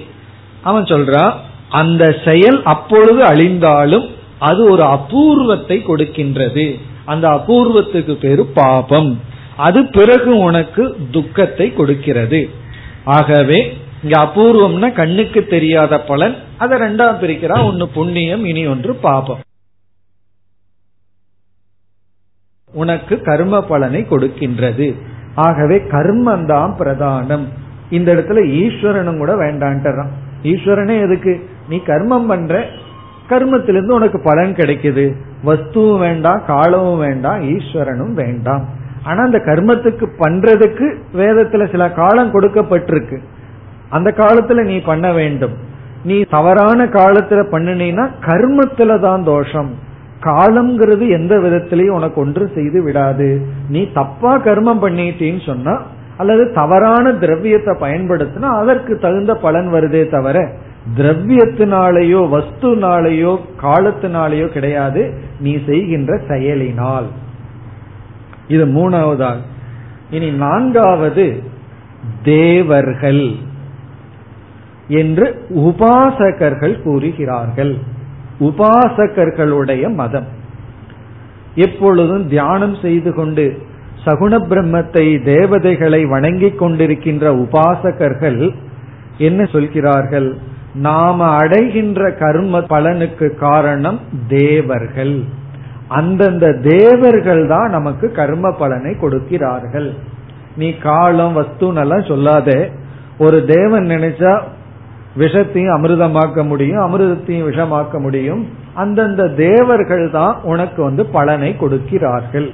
அவன் சொல்றான் அந்த செயல் அப்பொழுது அழிந்தாலும் அது ஒரு அபூர்வத்தை கொடுக்கின்றது. அந்த அபூர்வத்துக்கு பேரு பாபம். அது பிறகு உனக்கு துக்கத்தை கொடுக்கிறது. ஆகவே இங்க அபூர்வம்னா கண்ணுக்கு தெரியாத பலன். அதை ரெண்டா பிரிக்கிறா ஒன்னு புண்ணியம் இனி ஒன்று பாபம். உனக்கு கர்ம பலனை கொடுக்கின்றது. ஆகவே கர்மம் தான் பிரதானம். இந்த இடத்துல ஈஸ்வரனும் கூட வேண்டான்ட்டுறான் ஈஸ்வரனே எதுக்கு? நீ கர்மம் பண்ற கர்மத்திலிருந்து உனக்கு பலன் கிடைக்குது. வஸ்துவும் வேண்டாம் காலமும் வேண்டாம் ஈஸ்வரனும் வேண்டாம். ஆனா அந்த கர்மத்துக்கு பண்றதுக்கு வேதத்துல சில காலம் கொடுக்கப்பட்டிருக்கு. அந்த காலத்துல நீ பண்ண வேண்டும். நீ தவறான காலத்துல பண்ணினா கர்மத்துல தான் தோஷம். காலம்ங்கிறது எந்த விதத்திலையும் உனக்கு ஒன்று செய்து விடாது. நீ தப்பா கர்மம் பண்ணிட்டேன்னு சொன்னா அல்லது தவறான திரவியத்தை பயன்படுத்தினா அதற்கு தகுந்த பலன் வருதே தவிர திரவியத்தினாலேயோ வஸ்துனாலேயோ காலத்தினாலேயோ கிடையாது. நீ செய்கின்ற செயலினால். இது மூணாவதாக இனி நான்காவது தேவர்கள். என்று உபாசகர்கள் கூறுகிறார்கள். உபாசகர்களுடைய மதம். எப்பொழுதும் தியானம் செய்து கொண்டு சகுண பிரம்மத்தை தேவதைகளை வணங்கிக் கொண்டிருக்கின்ற உபாசகர்கள் என்ன சொல்கிறார்கள்? நாம அடைகின்ற கர்ம பலனுக்கு காரணம் தேவர்கள். அந்தந்த தேவர்கள் தான் நமக்கு கர்ம பலனை கொடுக்கிறார்கள். நீ காலம் வஸ்துனெல்லாம் சொல்லாத. ஒரு தேவன் நினைச்சா விஷத்தையும் அமிர்தமாக்க முடியும் அமிர்தத்தையும் விஷமாக்க முடியும். அந்தந்த தேவர்கள் தான் உனக்கு வந்து பலனை கொடுக்கிறார்கள்.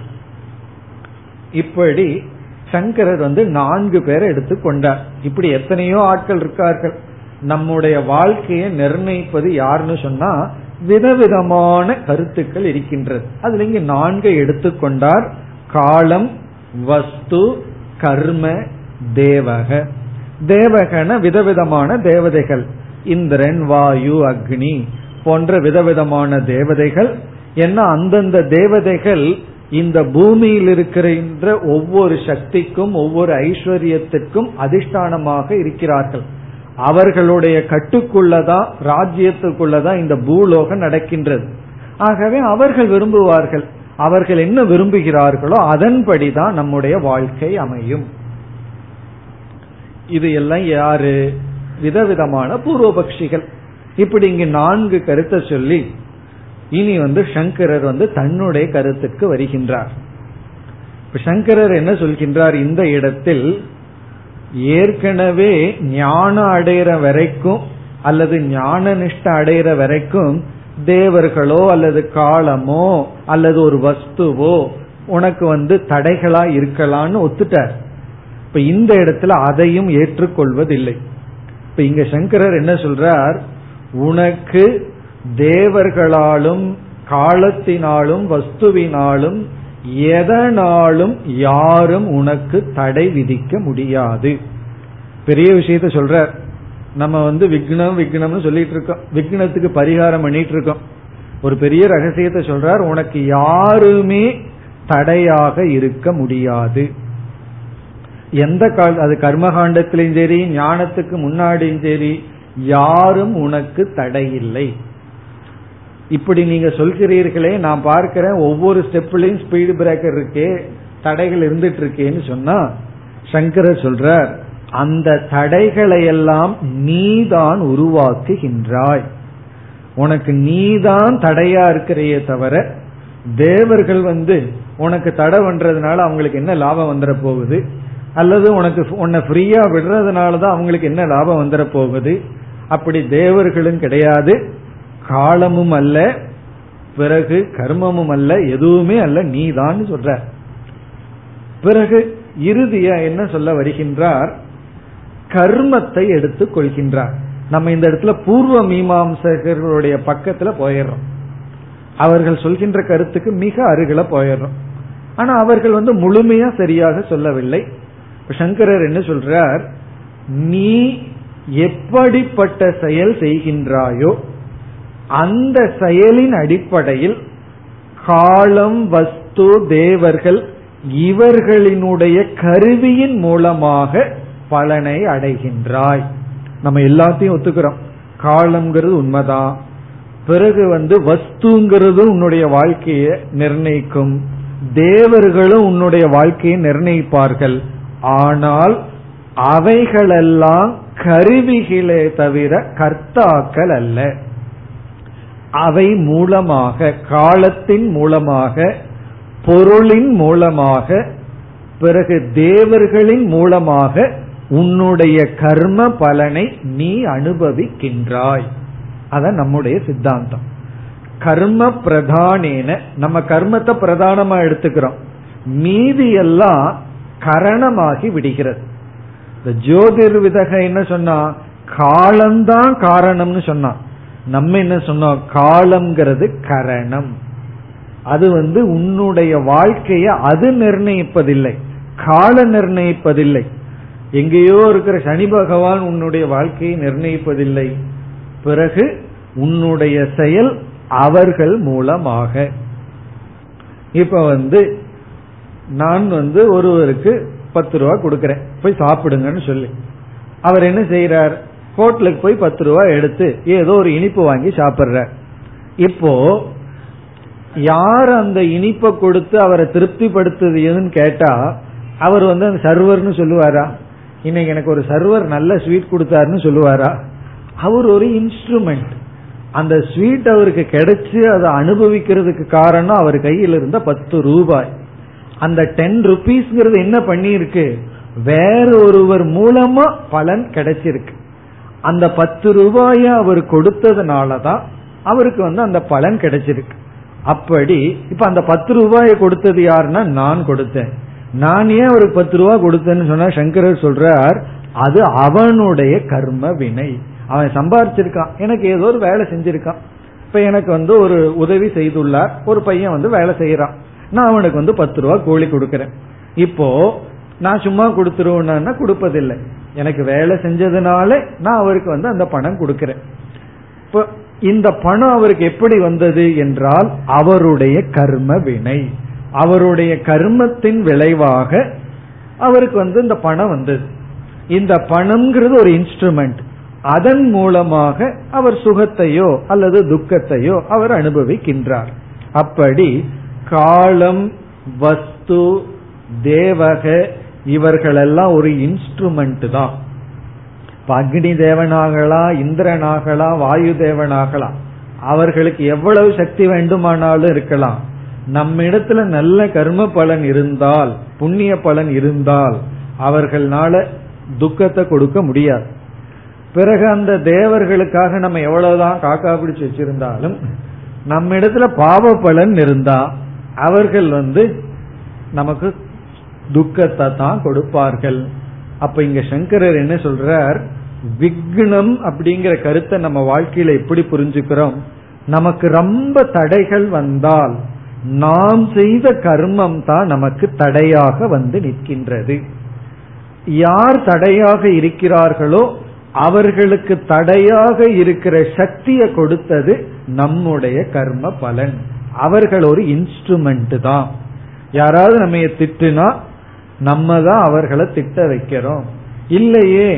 இப்படி சங்கரர் வந்து நான்கு பேரை எடுத்துக்கொண்டார் இப்படி எத்தனையோ ஆட்கள் இருக்கார்கள். நம்முடைய வாழ்க்கையை நிர்ணயிப்பது யாருன்னு சொன்னா விதவிதமான கருத்துக்கள் இருக்கின்றது. அதுல இங்க நான்கை எடுத்துக்கொண்டார் காலம் வஸ்து கர்ம தேவக. தேவகன விதவிதமான தேவதைகள். இந்திரன் வாயு அக்னி போன்ற விதவிதமான தேவதைகள். என்ன அந்தந்த தேவதைகள் இந்த பூமியில் இருக்கிற ஒவ்வொரு சக்திக்கும் ஒவ்வொரு ஐஸ்வர்யத்திற்கும் அதிஷ்டானமாக இருக்கிறார்கள். அவர்களுடைய கட்டுக்குள்ளதான் ராஜ்யத்துக்குள்ளதான் இந்த பூலோகம் நடக்கின்றது. ஆகவே அவர்கள் விரும்புவார்கள். அவர்கள் என்ன விரும்புகிறார்களோ அதன்படிதான் நம்முடைய வாழ்க்கை அமையும். இது எல்லாம் யாரு? விதவிதமான பூர்வபக்ஷிகள். இப்படி இங்கு நான்கு கருத்தை சொல்லி இனி வந்து சங்கரர் வந்து தன்னுடைய கருத்துக்கு வருகின்றார். சங்கரர் என்ன சொல்கின்றார்? இந்த இடத்தில் ஏற்கனவே ஞானம் அடைகிற வரைக்கும் அல்லது ஞான நிஷ்ட அடைகிற வரைக்கும் தேவர்களோ அல்லது காலமோ அல்லது ஒரு வஸ்துவோ உனக்கு வந்து தடைகளா இருக்கலாம்னு ஒத்துட்டார். இப்ப இந்த இடத்துல அதையும் ஏற்றுக்கொள்வதில்லை. இப்ப இங்க சங்கரர் என்ன சொல்றார்? உனக்கு தேவர்களாலும் காலத்தினாலும் வஸ்துவினாலும் எதனாலும் யாரும் உனக்கு தடை விதிக்க முடியாது. பெரிய விஷயத்த சொல்ற நம்ம வந்து விக்னம் விக்னம்னு சொல்லிட்டு இருக்கோம். விக்னத்துக்கு பரிகாரம் பண்ணிட்டு இருக்கோம். ஒரு பெரிய ரகசியத்தை சொல்றார். உனக்கு யாருமே தடையாக இருக்க முடியாது. எந்த கால அது கர்மகாண்டத்திலையும் சரி ஞானத்துக்கு முன்னாடியும் சரி யாரும் உனக்கு தடை இல்லை இப்படி நீங்க சொல்கிறீர்களே நான் பார்க்கிறேன் ஒவ்வொரு ஸ்டெப்லயும் ஸ்பீடு பிரேக்கர் இருக்கே தடைகள் இருந்துட்டு இருக்கேன்னு சொன்னா சங்கரர் சொல்றார் அந்த தடைகளை எல்லாம் நீதான் உருவாக்குகின்றாய். உனக்கு நீதான் தடையா இருக்கிறையே தவிர தேவர்கள் வந்து உனக்கு தடை பண்றதுனால அவங்களுக்கு என்ன லாபம் வந்துட போகுது அல்லது உனக்கு உன்னை ஃப்ரீயா விடுறதுனால தான் அவங்களுக்கு என்ன லாபம் வந்துட போகுது அப்படி தேவர்களும் கிடையாது. காலமும் அல்ல பிறகு கர்மமும் அல்ல எதுவுமே அல்ல நீ தான் சொல்ற. பிறகு இறுதியா என்ன சொல்ல வருகின்றார்? கர்மத்தை எடுத்துக் கொள்கின்றார். நம்ம இந்த இடத்துல பூர்வ மீமாம்சகர்களுடைய பக்கத்துல போயிடுறோம். அவர்கள் சொல்கின்ற கருத்துக்கு மிக அருகில போயிடுறோம். ஆனா அவர்கள் வந்து முழுமையா சரியாக சொல்லவில்லை. சங்கரர் என்ன சொல்றார்? நீ எப்படிப்பட்ட செயல் செய்கின்றாயோ அந்த செயலின் அடிப்படையில் காலம் வஸ்து தேவர்கள் இவர்களினுடைய கருவியின் மூலமாக பலனை அடைகின்றாய். நம்ம எல்லாத்தையும் ஒத்துக்கிறோம். காலம்ங்கிறது உண்மைதான். பிறகு வந்து வஸ்துங்கிறது உன்னுடைய வாழ்க்கையை நிர்ணயிக்கும். தேவர்களும் உன்னுடைய வாழ்க்கையை நிர்ணயிப்பார்கள். ஆனால் அவைகளெல்லாம் கருவிகளே தவிர கர்த்தாக்கள் அல்ல. அவை மூலமாக காலத்தின் மூலமாக பொருளின் மூலமாக பிறகு தேவர்களின் மூலமாக உன்னுடைய கர்ம பலனை நீ அனுபவிக்கின்றாய். அத நம்முடைய சித்தாந்தம். கர்ம பிரதானேன நம்ம கர்மத்தை பிரதானமா எடுத்துக்கிறோம். மீதி எல்லாம் கரணமாகி விடுகிறது. இந்த ஜோதிர்விதக என்ன சொன்னா காலம்தான் காரணம்னு சொன்னான் நம்ம என்ன சொன்னோம்? காலம்ங்கிறது கரணம். அது வந்து உன்னுடைய வாழ்க்கைய அது நிர்ணயிப்பதில்லை. கால நிர்ணயிப்பதில்லை. எங்கேயோ இருக்கிற சனி பகவான் உன்னுடைய வாழ்க்கையை நிர்ணயிப்பதில்லை. பிறகு உன்னுடைய செயல் அவர்கள் மூலமாக. இப்ப வந்து நான் வந்து ஒருவருக்கு பத்து ரூபா கொடுக்கறேன். போய் சாப்பிடுங்கன்னு சொல்லி. அவர் என்ன செய்யறார் ஹோட்டலுக்கு போய் பத்து ரூபா எடுத்து ஏதோ ஒரு இனிப்பு வாங்கி சாப்பிடுறார். இப்போ யார் அந்த இனிப்பை கொடுத்து அவரை திருப்திப்படுத்துதுன்னு கேட்டா அவர் வந்து அந்த சர்வர்னு சொல்லுவாரா? இன்னைக்கு எனக்கு ஒரு சர்வர் நல்ல ஸ்வீட் கொடுத்தாருன்னு சொல்லுவாரா? அவர் ஒரு இன்ஸ்ட்ருமெண்ட் அந்த ஸ்வீட் அவருக்கு கிடைச்சு அதை அனுபவிக்கிறதுக்கு காரணம் அவர் கையில் இருந்த பத்து ரூபாய். அந்த டென் ருபீஸ்ங்கிறது என்ன பண்ணியிருக்கு? வேற ஒருவர் மூலமா பலன் கிடைச்சிருக்கு. அந்த பத்து ரூபாய அவர் கொடுத்ததுனாலதான் அவருக்கு வந்து அந்த பலன் கிடைச்சிருக்கு. அப்படி இப்ப அந்த பத்து ரூபாய கொடுத்தது யாருன்னா நான் கொடுத்தேன். நான் ஏன் அவருக்கு பத்து ரூபாய் கொடுத்தேன்னு சொன்னா சங்கரர் சொல்றார் அது அவனுடைய கர்ம வினை. அவன் சம்பாரிச்சிருக்கான். எனக்கு ஏதோ ஒரு வேலை செஞ்சிருக்கான். இப்ப எனக்கு வந்து ஒரு உதவி செய்துள்ளார். ஒரு பையன் வந்து வேலை செய்யறான் நான் அவனுக்கு வந்து பத்து ரூபா கூலி கொடுக்கறேன். இப்போ நான் சும்மா கொடுத்துருவேன்னா கொடுப்பதில்லை. எனக்கு வேலை செஞ்சதுனால நான் அவருக்கு வந்து அந்த பணம் கொடுக்கறேன். இப்போ இந்த பணம் அவருக்கு எப்படி வந்தது என்றால் அவருடைய கர்ம வினை. அவருடைய கர்மத்தின் விளைவாக அவருக்கு வந்து இந்த பணம் வந்தது. இந்த பணம்ங்கிறது ஒரு இன்ஸ்ட்ருமெண்ட் அதன் மூலமாக அவர் சுகத்தையோ அல்லது துக்கத்தையோ அவர் அனுபவிக்கின்றார். அப்படி காலம் வஸ்து தேவக இவர்களெல்லாம் ஒரு இன்ஸ்ட்ருமெண்ட் தான். அக்னி தேவனாகலாம் இந்திரனாகலாம் வாயு தேவனாகலாம் அவர்களுக்கு எவ்வளவு சக்தி வேண்டுமானாலும் இருக்கலாம். நம்ம இடத்துல நல்ல கர்ம பலன் இருந்தால் புண்ணிய பலன் இருந்தால் அவர்களால துக்கத்தை கொடுக்க முடியாது. பிறகு அந்த தேவர்களுக்காக நம்ம எவ்வளவுதான் காக்கா பிடிச்சு வச்சிருந்தாலும் நம்ம இடத்துல பாவ பலன் இருந்தா அவர்கள் வந்து நமக்கு துக்கத்தை தான் கொடுப்பார்கள். அப்ப இங்க சங்கரர் என்ன சொல்றார்? விக்னம் அப்படிங்கிற கருத்தை நம்ம வாழ்க்கையில எப்படி புரிஞ்சுக்கிறோம்? நமக்கு ரொம்ப தடைகள் வந்தால் நாம் செய்த கர்மம் தான் நமக்கு தடையாக வந்து நிற்கின்றது. யார் தடையாக இருக்கிறார்களோ அவர்களுக்கு தடையாக இருக்கிற சக்தியை கொடுத்தது நம்முடைய கர்ம பலன். அவர்கள் ஒரு இன்ஸ்ட்ருமெண்ட் தான். யாராவது நம்ம திட்டுனா நம்ம தான் அவர்களை திட்ட வைக்கிறோம். இல்லையே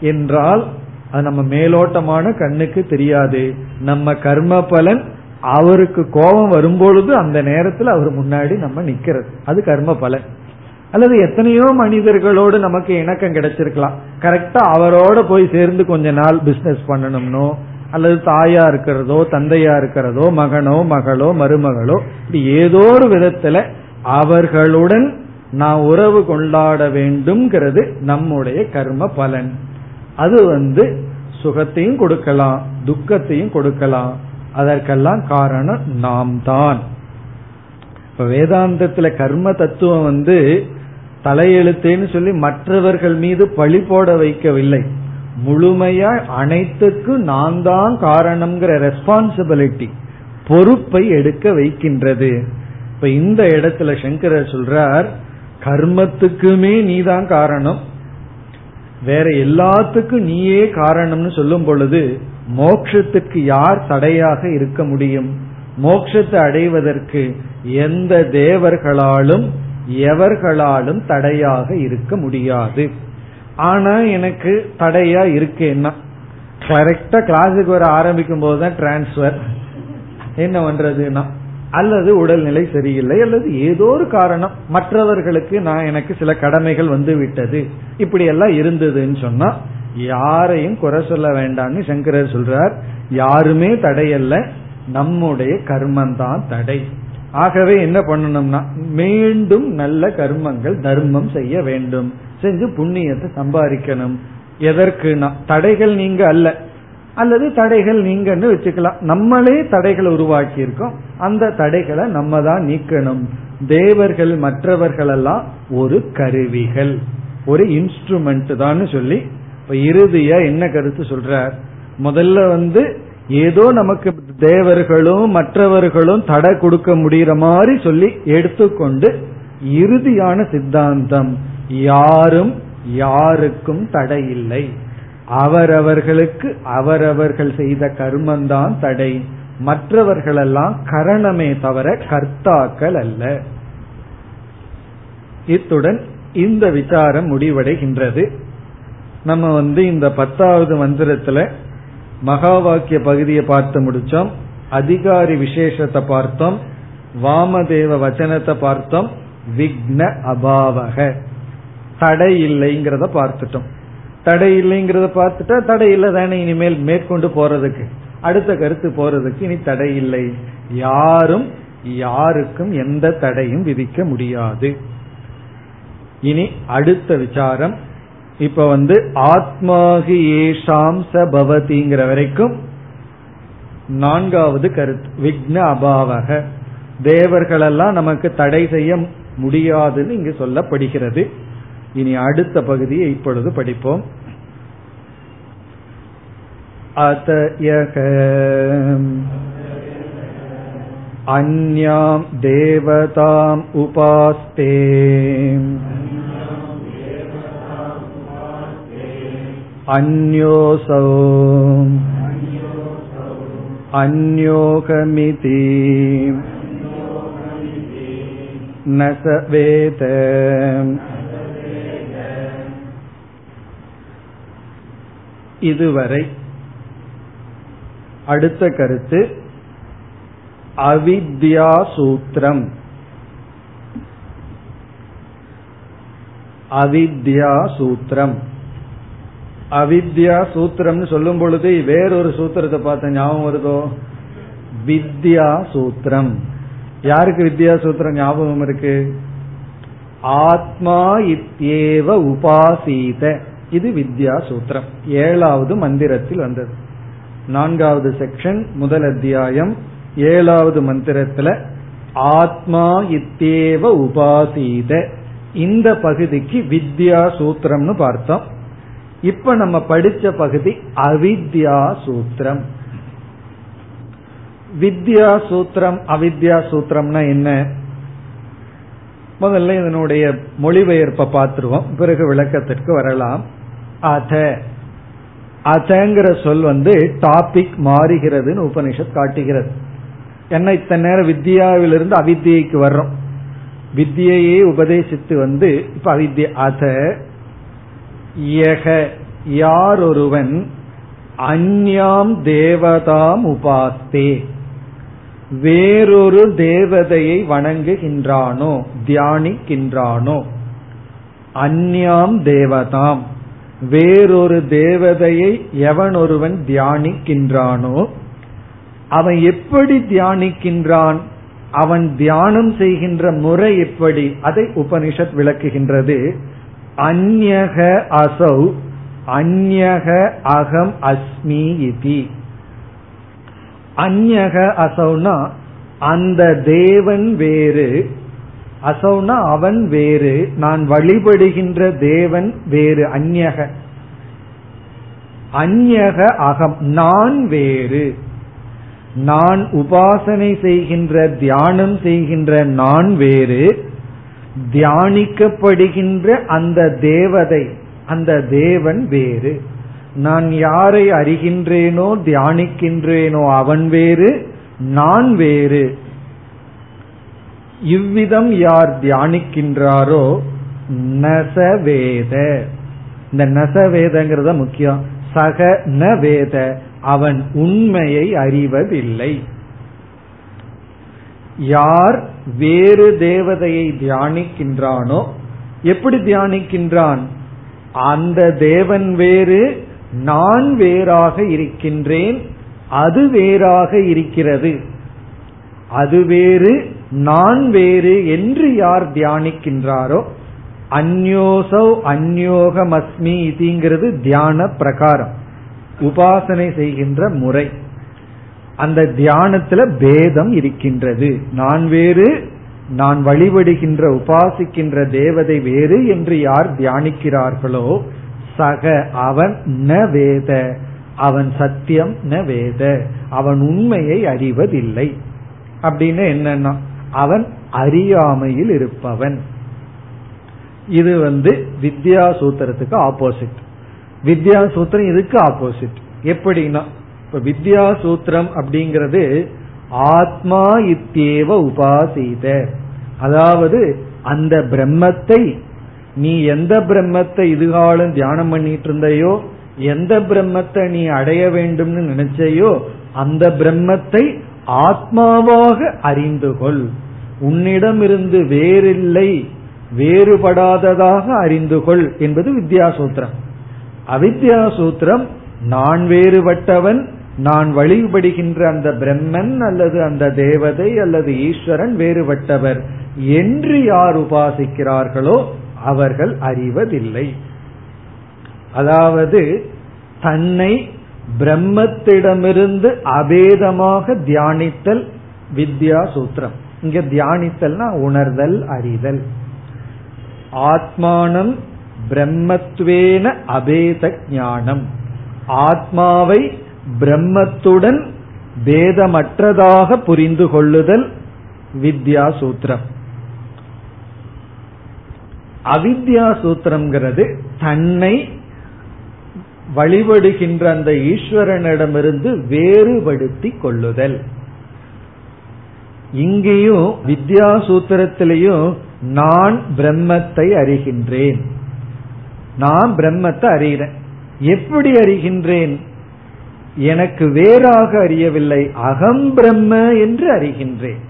என்றால் அது நம்ம மேலோட்டமான கண்ணுக்கு தெரியாது. நம்ம கர்ம பலன் அவருக்கு கோபம் வரும்பொழுது அந்த நேரத்தில் அவர் முன்னாடி நம்ம நிக்கிறது. அது கர்ம பலன் அல்லது எத்தனையோ மனிதர்களோடு நமக்கு இணக்கம் கிடைச்சிருக்கலாம். கரெக்டா அவரோட போய் சேர்ந்து கொஞ்ச நாள் பிசினஸ் பண்ணணும்னோ அல்லது தாயா இருக்கிறதோ தந்தையா இருக்கிறதோ மகனோ மகளோ மருமகளோ இப்படி ஏதோ ஒரு விதத்துல அவர்களுடன் நான் உறவு கொண்டாட வேண்டும்ங்கிறது நம்முடைய கர்ம பலன். அது வந்து சுகத்தையும் கொடுக்கலாம் துக்கத்தையும் கொடுக்கலாம். அதற்கெல்லாம் காரணம் நாம் தான் இப்ப வேதாந்தத்துல கர்ம தத்துவம் வந்து தலையெழுத்தேன்னு சொல்லி மற்றவர்கள் மீது பழி போட வைக்கவில்லை. முழுமையா அனைத்துக்கும் நான் தான் காரணம்ங்கிற ரெஸ்பான்சிபிலிட்டி பொறுப்பை எடுக்க வைக்கின்றது. இப்ப இந்த இடத்துல சங்கரர் சொல்றார் கர்மத்துக்குமே நீதான் காரணம். வேற எல்லாத்துக்கும் நீயே காரணம்னு சொல்லும் பொழுது மோக்ஷத்துக்கு யார் தடையாக இருக்க முடியும்? மோக்ஷத்தை அடைவதற்கு எந்த தேவர்களாலும் எவர்களாலும் தடையாக இருக்க முடியாது. ஆனா எனக்கு தடையா இருக்கேன்னா கரெக்டா கிளாஸுக்கு வர ஆரம்பிக்கும் போதுதான் டிரான்ஸ்பர் என்ன பண்றதுன்னா? அல்லது உடல்நிலை சரியில்லை அல்லது ஏதோ ஒரு காரணம். மற்றவர்களுக்கு நான் எனக்கு சில கடமைகள் வந்து விட்டது இப்படி எல்லாம் இருந்ததுன்னு சொன்னா யாரையும் குறை சொல்ல வேண்டாம்னு சங்கரர் சொல்றார். யாருமே தடையல்ல நம்முடைய கர்மந்தான் தடை. ஆகவே என்ன பண்ணணும்னா மீண்டும் நல்ல கர்மங்கள் தர்மம் செய்ய வேண்டும். செஞ்சு புண்ணியத்தை சம்பாதிக்கணும். எதற்குனா தடைகள் நீங்க அல்ல. அல்லது தடைகள் நீங்கன்னு வச்சுக்கலாம். நம்மளே தடைகளை உருவாக்கி இருக்கோம் அந்த தடைகளை நம்ம தான் நீக்கணும். தேவர்கள் மற்றவர்கள் எல்லாம் ஒரு கருவிகள். ஒரு இன்ஸ்ட்ருமெண்ட் தான் சொல்லி இப்ப இறுதிய என்ன கருத்து சொல்றார்? முதல்ல வந்து ஏதோ நமக்கு தேவர்களும் மற்றவர்களும் தடை கொடுக்க முடியற மாதிரி சொல்லி எடுத்துக்கொண்டு இறுதியான சித்தாந்தம். யாரும் யாருக்கும் தடை இல்லை அவரவர்களுக்கு அவரவர்கள் செய்த கர்மந்தான் தடை. மற்றவர்களெல்லாம் கரணமே தவிர கர்த்தாக்கள் அல்ல. இத்துடன் இந்த விசாரம் முடிவடைகின்றது. நம்ம வந்து இந்த பத்தாவது மந்திரத்துல மகா வாக்கிய பகுதியை பார்த்து முடிச்சோம். அதிகாரி விசேஷத்தை பார்த்தோம். வாமதேவ வச்சனத்தை பார்த்தோம். விக்ன அபாவக. தடை இல்லைங்கிறத பார்த்துட்டோம். தடை இல்லைங்கிறத பார்த்துட்டா தடை இல்லை தானே இனிமேல் மேற்கொண்டு போறதுக்கு. அடுத்த கருத்து போறதுக்கு இனி தடை இல்லை. யாரும் யாருக்கும் எந்த தடையும் விதிக்க முடியாது. இனி அடுத்த விசாரம். இப்ப வந்து ஆத்மாகி ஏஷாம் சபவதிங்கிற வரைக்கும் நான்காவது கருத்து விக்ன அபாவக. தேவர்களெல்லாம் நமக்கு தடை செய்ய முடியாதுன்னு இங்கு சொல்லப்படுகிறது. இனி அடுத்த பகுதியை இப்பொழுது படிப்போம் அத அந்யாம் தேவதாம் உபாஸ்தே अन्योऽसौ अन्योगमिति न स वेद இதுவரை அடுத்த கருத்து அவித்யா சூத்திரம். அவித்யா சூத்திரம். அவித்யா சூத்திரம்னு சொல்லும் பொழுது வேறொரு சூத்திரத்தை பார்த்த ஞாபகம் வருதோ? வித்யா சூத்திரம். யாருக்கு வித்யா சூத்திரம் ஞாபகம் இருக்கு? ஆத்மா இத்தியேவ உபாசீத. இது வித்யா சூத்திரம் ஏழாவது மந்திரத்தில் வந்தது. நான்காவது செக்ஷன் முதல் அத்தியாயம் ஏழாவது மந்திரத்துல ஆத்மா இத்தேவ உபாசீத. இந்த பகுதிக்கு வித்யா சூத்திரம்னு பார்த்தோம். இப்ப நம்ம படிச்ச பகுதி அவித்யா சூத்திரம் வித்யா சூத்திரம் அவித்யா சூத்திரம்னா என்ன? முதல்ல இதனுடைய மொழிபெயர்ப்பை பார்த்துருவோம். பிறகு விளக்கத்திற்கு வரலாம். அத. அதங்கிற சொல் வந்து டாபிக் மாறுகிறதுன்னு உபனிஷத் காட்டுகிறது. என்ன இத்தனை நேரம் வித்யாவிலிருந்து அவித்தியைக்கு வர்றோம்? வித்தியையே உபதேசித்து வந்து இப்ப அவித்ய அத யக யாரொருவன் அந்யாம் தேவதாம் உபாஸ்தே. வேறொரு தேவதையை வணங்குகின்றானோ தியானிக்கின்றானோ அந்யாம் தேவதாம். வேறொரு தேவதையை எவன் ஒருவன் தியானிக்கின்றானோ அவன் எப்படி தியானிக்கின்றான் அவன் தியானம் செய்கின்ற முறை எப்படி அதை உபனிஷத் விளக்குகின்றது. அந்யக அசௌ அந்யக அகம் அஸ்மி இதி. அந்யக அசௌனா அந்த தேவன் வேறு அசௌனா அவன் வேறு நான் வழிபடுகின்ற தேவன் வேறு அந்நக. அந்நக அகம் நான் வேறு. நான் உபாசனை செய்கின்ற தியானம் செய்கின்ற நான் வேறு. தியானிக்கப்படுகின்ற அந்த தேவதை அந்த தேவன் வேறு. நான் யாரை அறிகின்றேனோ தியானிக்கின்றேனோ அவன் வேறு நான் வேறு. இவ்விதம் யார் தியானிக்கின்றாரோ நசவேத. இந்த நசவேதங்கிறத முக்கியம். சக ந வேத அவன் உண்மையை அறிவதில்லை. யார் வேறு தேவதையை தியானிக்கின்றானோ எப்படி தியானிக்கின்றான்? அந்த தேவன் வேறு நான் வேறாக இருக்கின்றேன் அது வேறாக இருக்கிறது. அது வேறு நான் வேறு என்று யார் தியானிக்கின்றாரோ அந்யோசௌ அந்யோகமஸ்மி இதுங்கிறது தியான பிரகாரம் உபாசனை செய்கின்ற முறை. அந்த தியானத்துல பேதம் இருக்கின்றது. நான் வேறு நான் வழிபடுகின்ற உபாசிக்கின்ற தேவதை வேறு என்று யார் தியானிக்கிறார்களோ சக அவன் ந வேத அவன் சத்தியம் ந வேத அவன் உண்மையை அறிவதில்லை. அப்படின்னு என்னன்னா அவன் அறியாமையில் இருப்பவன். இது வந்து வித்யா சூத்திரத்துக்கு ஆப்போசிட் வித்யா சூத்திரம் இதுக்கு ஆப்போசிட் எப்படின்னா இப்ப வித்யா சூத்திரம் அப்படிங்கிறது ஆத்மா இத்தேவ உபாசித. அதாவது அந்த பிரம்மத்தை நீ எந்த பிரம்மத்தை இதுகாலம் தியானம் பண்ணிட்டு இருந்தையோ எந்த பிரம்மத்தை நீ அடைய வேண்டும்னு நினைச்சையோ அந்த பிரம்மத்தை ஆத்மாவாக அறிந்து கொள். உன்னிடமிருந்து வேறில்லை வேறுபடாததாக அறிந்து கொள் என்பது வித்யாசூத்திரம். அவித்யாசூத்திரம் நான் வேறுபட்டவன் நான் வழிபடுகின்ற அந்த பிரம்மன் அல்லது அந்த தேவதை அல்லது ஈஸ்வரன் வேறுபட்டவர் என்று யார் உபாசிக்கிறார்களோ அவர்கள் அறிவதில்லை. அதாவது தன்னை பிரம்மத்திடமிருந்து அபேதமாக தியானித்தல் வித்யா சூத்திரம் இங்க தியானித்தல்னா உணர்தல் அறிதல். ஆத்மானம் பிரம்மத்வேன அபேத ஞானம். ஆத்மாவை பிரம்மத்துடன் பேதமற்றதாக புரிந்து கொள்ளுதல் வித்யா சூத்திரம் அவித்யா சூத்திரம்ங்கிறது தன்னை வழிபடுகின்ற அந்த ஈஸ்வரனிடமிருந்து வேறுபடுத்தி கொள்ளுதல். இங்கேயும் வித்யா சூத்திரத்திலையும் நான் பிரம்மத்தை அறிகின்றேன். நான் பிரம்மத்தை அறிகிறேன். எப்படி அறிகின்றேன்? எனக்கு வேறாக அறியவில்லை. அகம் பிரம்ம என்று அறிகின்றேன்.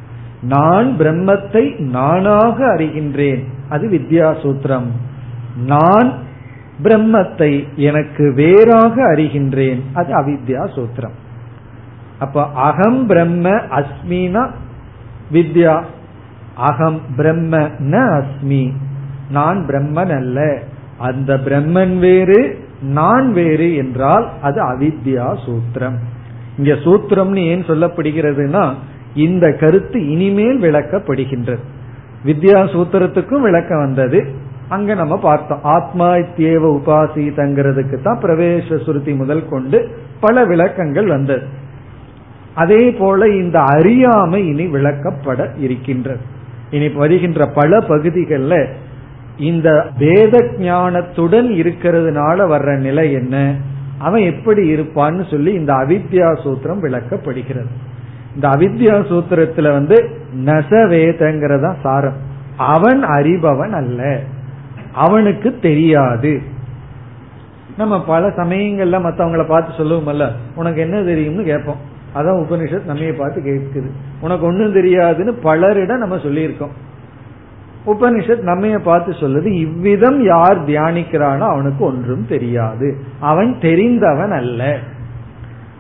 நான் பிரம்மத்தை நானாக அறிகின்றேன். அது வித்யா சூத்திரம் நான் பிரம்மத்தை எனக்கு வேறாக அறிகின்றேன். அது அவித்யா சூத்திரம் அப்ப அகம் பிரம்ம அஸ்மினா வித்யா அகம் பிரம்ம ந அஸ்மி. நான் பிரம்மன் அல்ல. அந்த பிரம்மன் வேறு நான் வேறு என்றால் அது அவித்யா சூத்திரம். இங்க சூத்திரம்னு ஏன் சொல்லப்படுகிறதுனா இந்த கருத்து இனிமேல் விளக்கப்படுகின்றது. வித்யா சூத்திரத்துக்கும் விளக்கம் வந்தது. அங்க நம்ம பார்த்தோம். ஆத்மா இத்தியேவ உபாசிதங்கிறதுக்கு தான் பிரவேச சுருதி முதல் கொண்டு பல விளக்கங்கள் வந்தது. அதே போல இந்த அறியாமை இனி விளக்கப்பட இருக்கின்றது. இனி வருகின்ற பல பகுதிகளில் இந்த வேத ஞானத்துடன் இருக்கிறதுனால வர்ற நிலை என்ன? அவன் எப்படி இருப்பான்னு சொல்லி இந்த அவித்யா சூத்திரம் விளக்கப்படுகிறது. இந்த அவித்யா சூத்திரத்துல வந்து நசவேதங்கிறதா சாரம். அவன் அறிபவன் அல்ல. அவனுக்கு தெரியாது. நம்ம பல சமயங்கள்ல மத்தவங்களை பார்த்து சொல்லுவோம்ல உனக்கு என்ன தெரியும்னு கேட்போம். அதான் உபனிஷத் நம்ம பார்த்து கேட்குது. உனக்கு ஒன்றும் தெரியாதுன்னு பலரிடம் நம்ம சொல்லியிருக்கோம். உபனிஷத் நம்ம பார்த்து சொல்லுது இவ்விதம் யார் தியானிக்கிறானோ அவனுக்கு ஒன்றும் தெரியாது. அவன் தெரிந்தவன் அல்ல.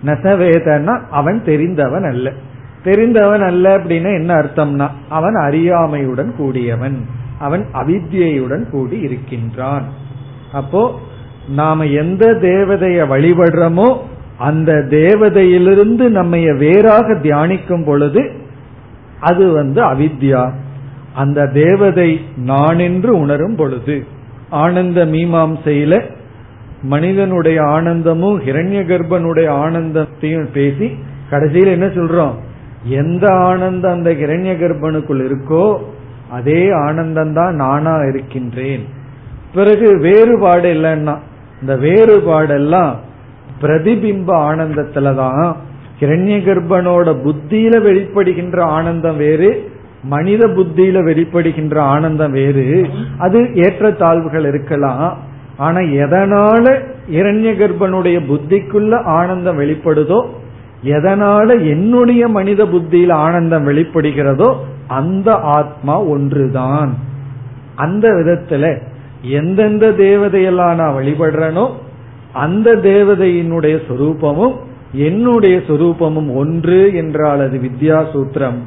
நசவேதன்னா அவன் தெரிந்தவன் அல்ல. தெரிந்தவன் அல்ல அப்படின்னா என்ன அர்த்தம்னா அவன் அறியாமையுடன் கூடியவன். அவன் அவித்யுடன் கூடி இருக்கின்றான். அப்போ நாம எந்த தேவதைய வழிபடுறோமோ அந்த தேவதையிலிருந்து நம்ம வேறாக தியானிக்கும் பொழுது அது வந்து அவித்யா. அந்த தேவதை நான் என்று உணரும் பொழுது ஆனந்த மீமாம்சையில மனிதனுடைய ஆனந்தமும் ஹிரண்ய கர்ப்பனுடைய ஆனந்தத்தையும் பேசி கடைசியில் என்ன சொல்றோம்? எந்த ஆனந்தம் அந்த ஹிரண்ய கர்ப்பனுக்குள் இருக்கோ அதே ஆனந்தம் தான் நானா இருக்கின்றேன். பிறகு வேறுபாடு இல்லைன்னா இந்த வேறுபாடெல்லாம் பிரதிபிம்ப ஆனந்தத்துலதான் கிரண்ய கர்ப்பனோட புத்தியில வெளிப்படுகின்ற ஆனந்தம் வேறு மனித புத்தியில வெளிப்படுகின்ற ஆனந்தம் வேறு. அது ஏற்றத்தாழ்வுகள் இருக்கலாம். ஆனா எதனால இரண்ய கர்ப்பனுடைய புத்திக்குள்ள ஆனந்தம் வெளிப்படுதோ எதனால என்னுடைய மனித புத்தியில ஆனந்தம் வெளிப்படுகிறதோ அந்த ஆத்மா ஒன்றுதான். அந்த விதத்துல எந்தெந்த தேவதையெல்லாம் நான் வழிபடுறனோ அந்த தேவதையினுடைய சொரூபமும் என்னுடைய சொரூபமும் ஒன்று என்றால் அது வித்யா சூத்திரம்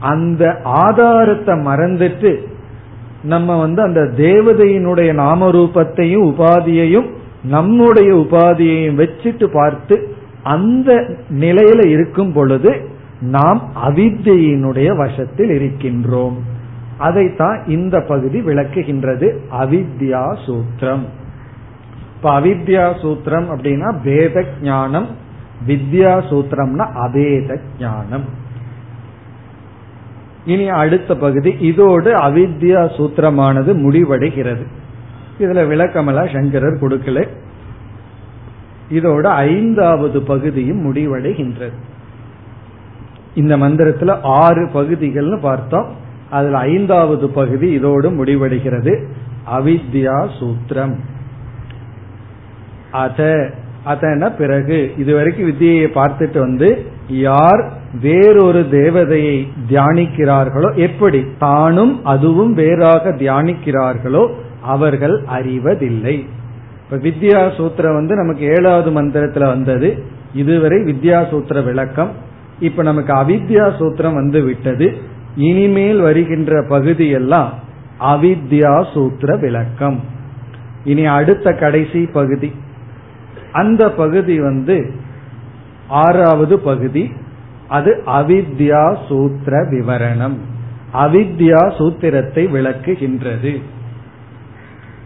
அந்த ஆதாரத்தை மறந்துட்டு நம்ம வந்து அந்த தேவதையினுடைய நாமரூபத்தையும் உபாதியையும் நம்முடைய உபாதியையும் வச்சுட்டு பார்த்து அந்த நிலையில இருக்கும் பொழுது நாம் அவித்யினுடைய வசத்தில் இருக்கின்றோம். அதைத்தான் இந்த பகுதி விளக்குகின்றது அவித்யா சூத்திரம் இப்ப அவித்யா சூத்திரம் அப்படின்னா பேத ஞானம் வித்யா சூத்திரம்னா அபேத ஞானம். இனி அடுத்த பகுதி இதோடு அவித்யா சூத்திரமானது முடிவடைகிறது. இதுல விளக்கமெல்லாம் சங்கரர் கொடுக்கல. இதோட ஐந்தாவது பகுதியும் முடிவடைகின்றது. இந்த மந்திரத்துல ஆறு பகுதிகள்னு பார்த்தோம். அதுல ஐந்தாவது பகுதி இதோடு முடிவடைகிறது. அவித்யா சூத்திரம். அத அதன பிறகு இதுவரைக்கும் வித்தியை பார்த்துட்டு வந்து யார் வேறொரு தேவதையை தியானிக்கிறார்களோ எப்படி தானும் அதுவும் வேறாக தியானிக்கிறார்களோ அவர்கள் அறிவதில்லை. இப்ப வித்யா சூத்திரம் வந்து நமக்கு ஏழாவது மந்திரத்துல வந்தது. இதுவரை வித்யா சூத்திர விளக்கம். இப்ப நமக்கு அவித்யா சூத்திரம் வந்து விட்டது. இனிமேல் வருகின்ற பகுதி எல்லாம் அவித்யா சூத்திர விளக்கம். இனி அடுத்த கடைசி பகுதி. அந்த பகுதி வந்து ஆறாவது பகுதி அது அவித்யா சூத்திர விவரணம் அவித்யா சூத்திரத்தை விளக்குகின்றது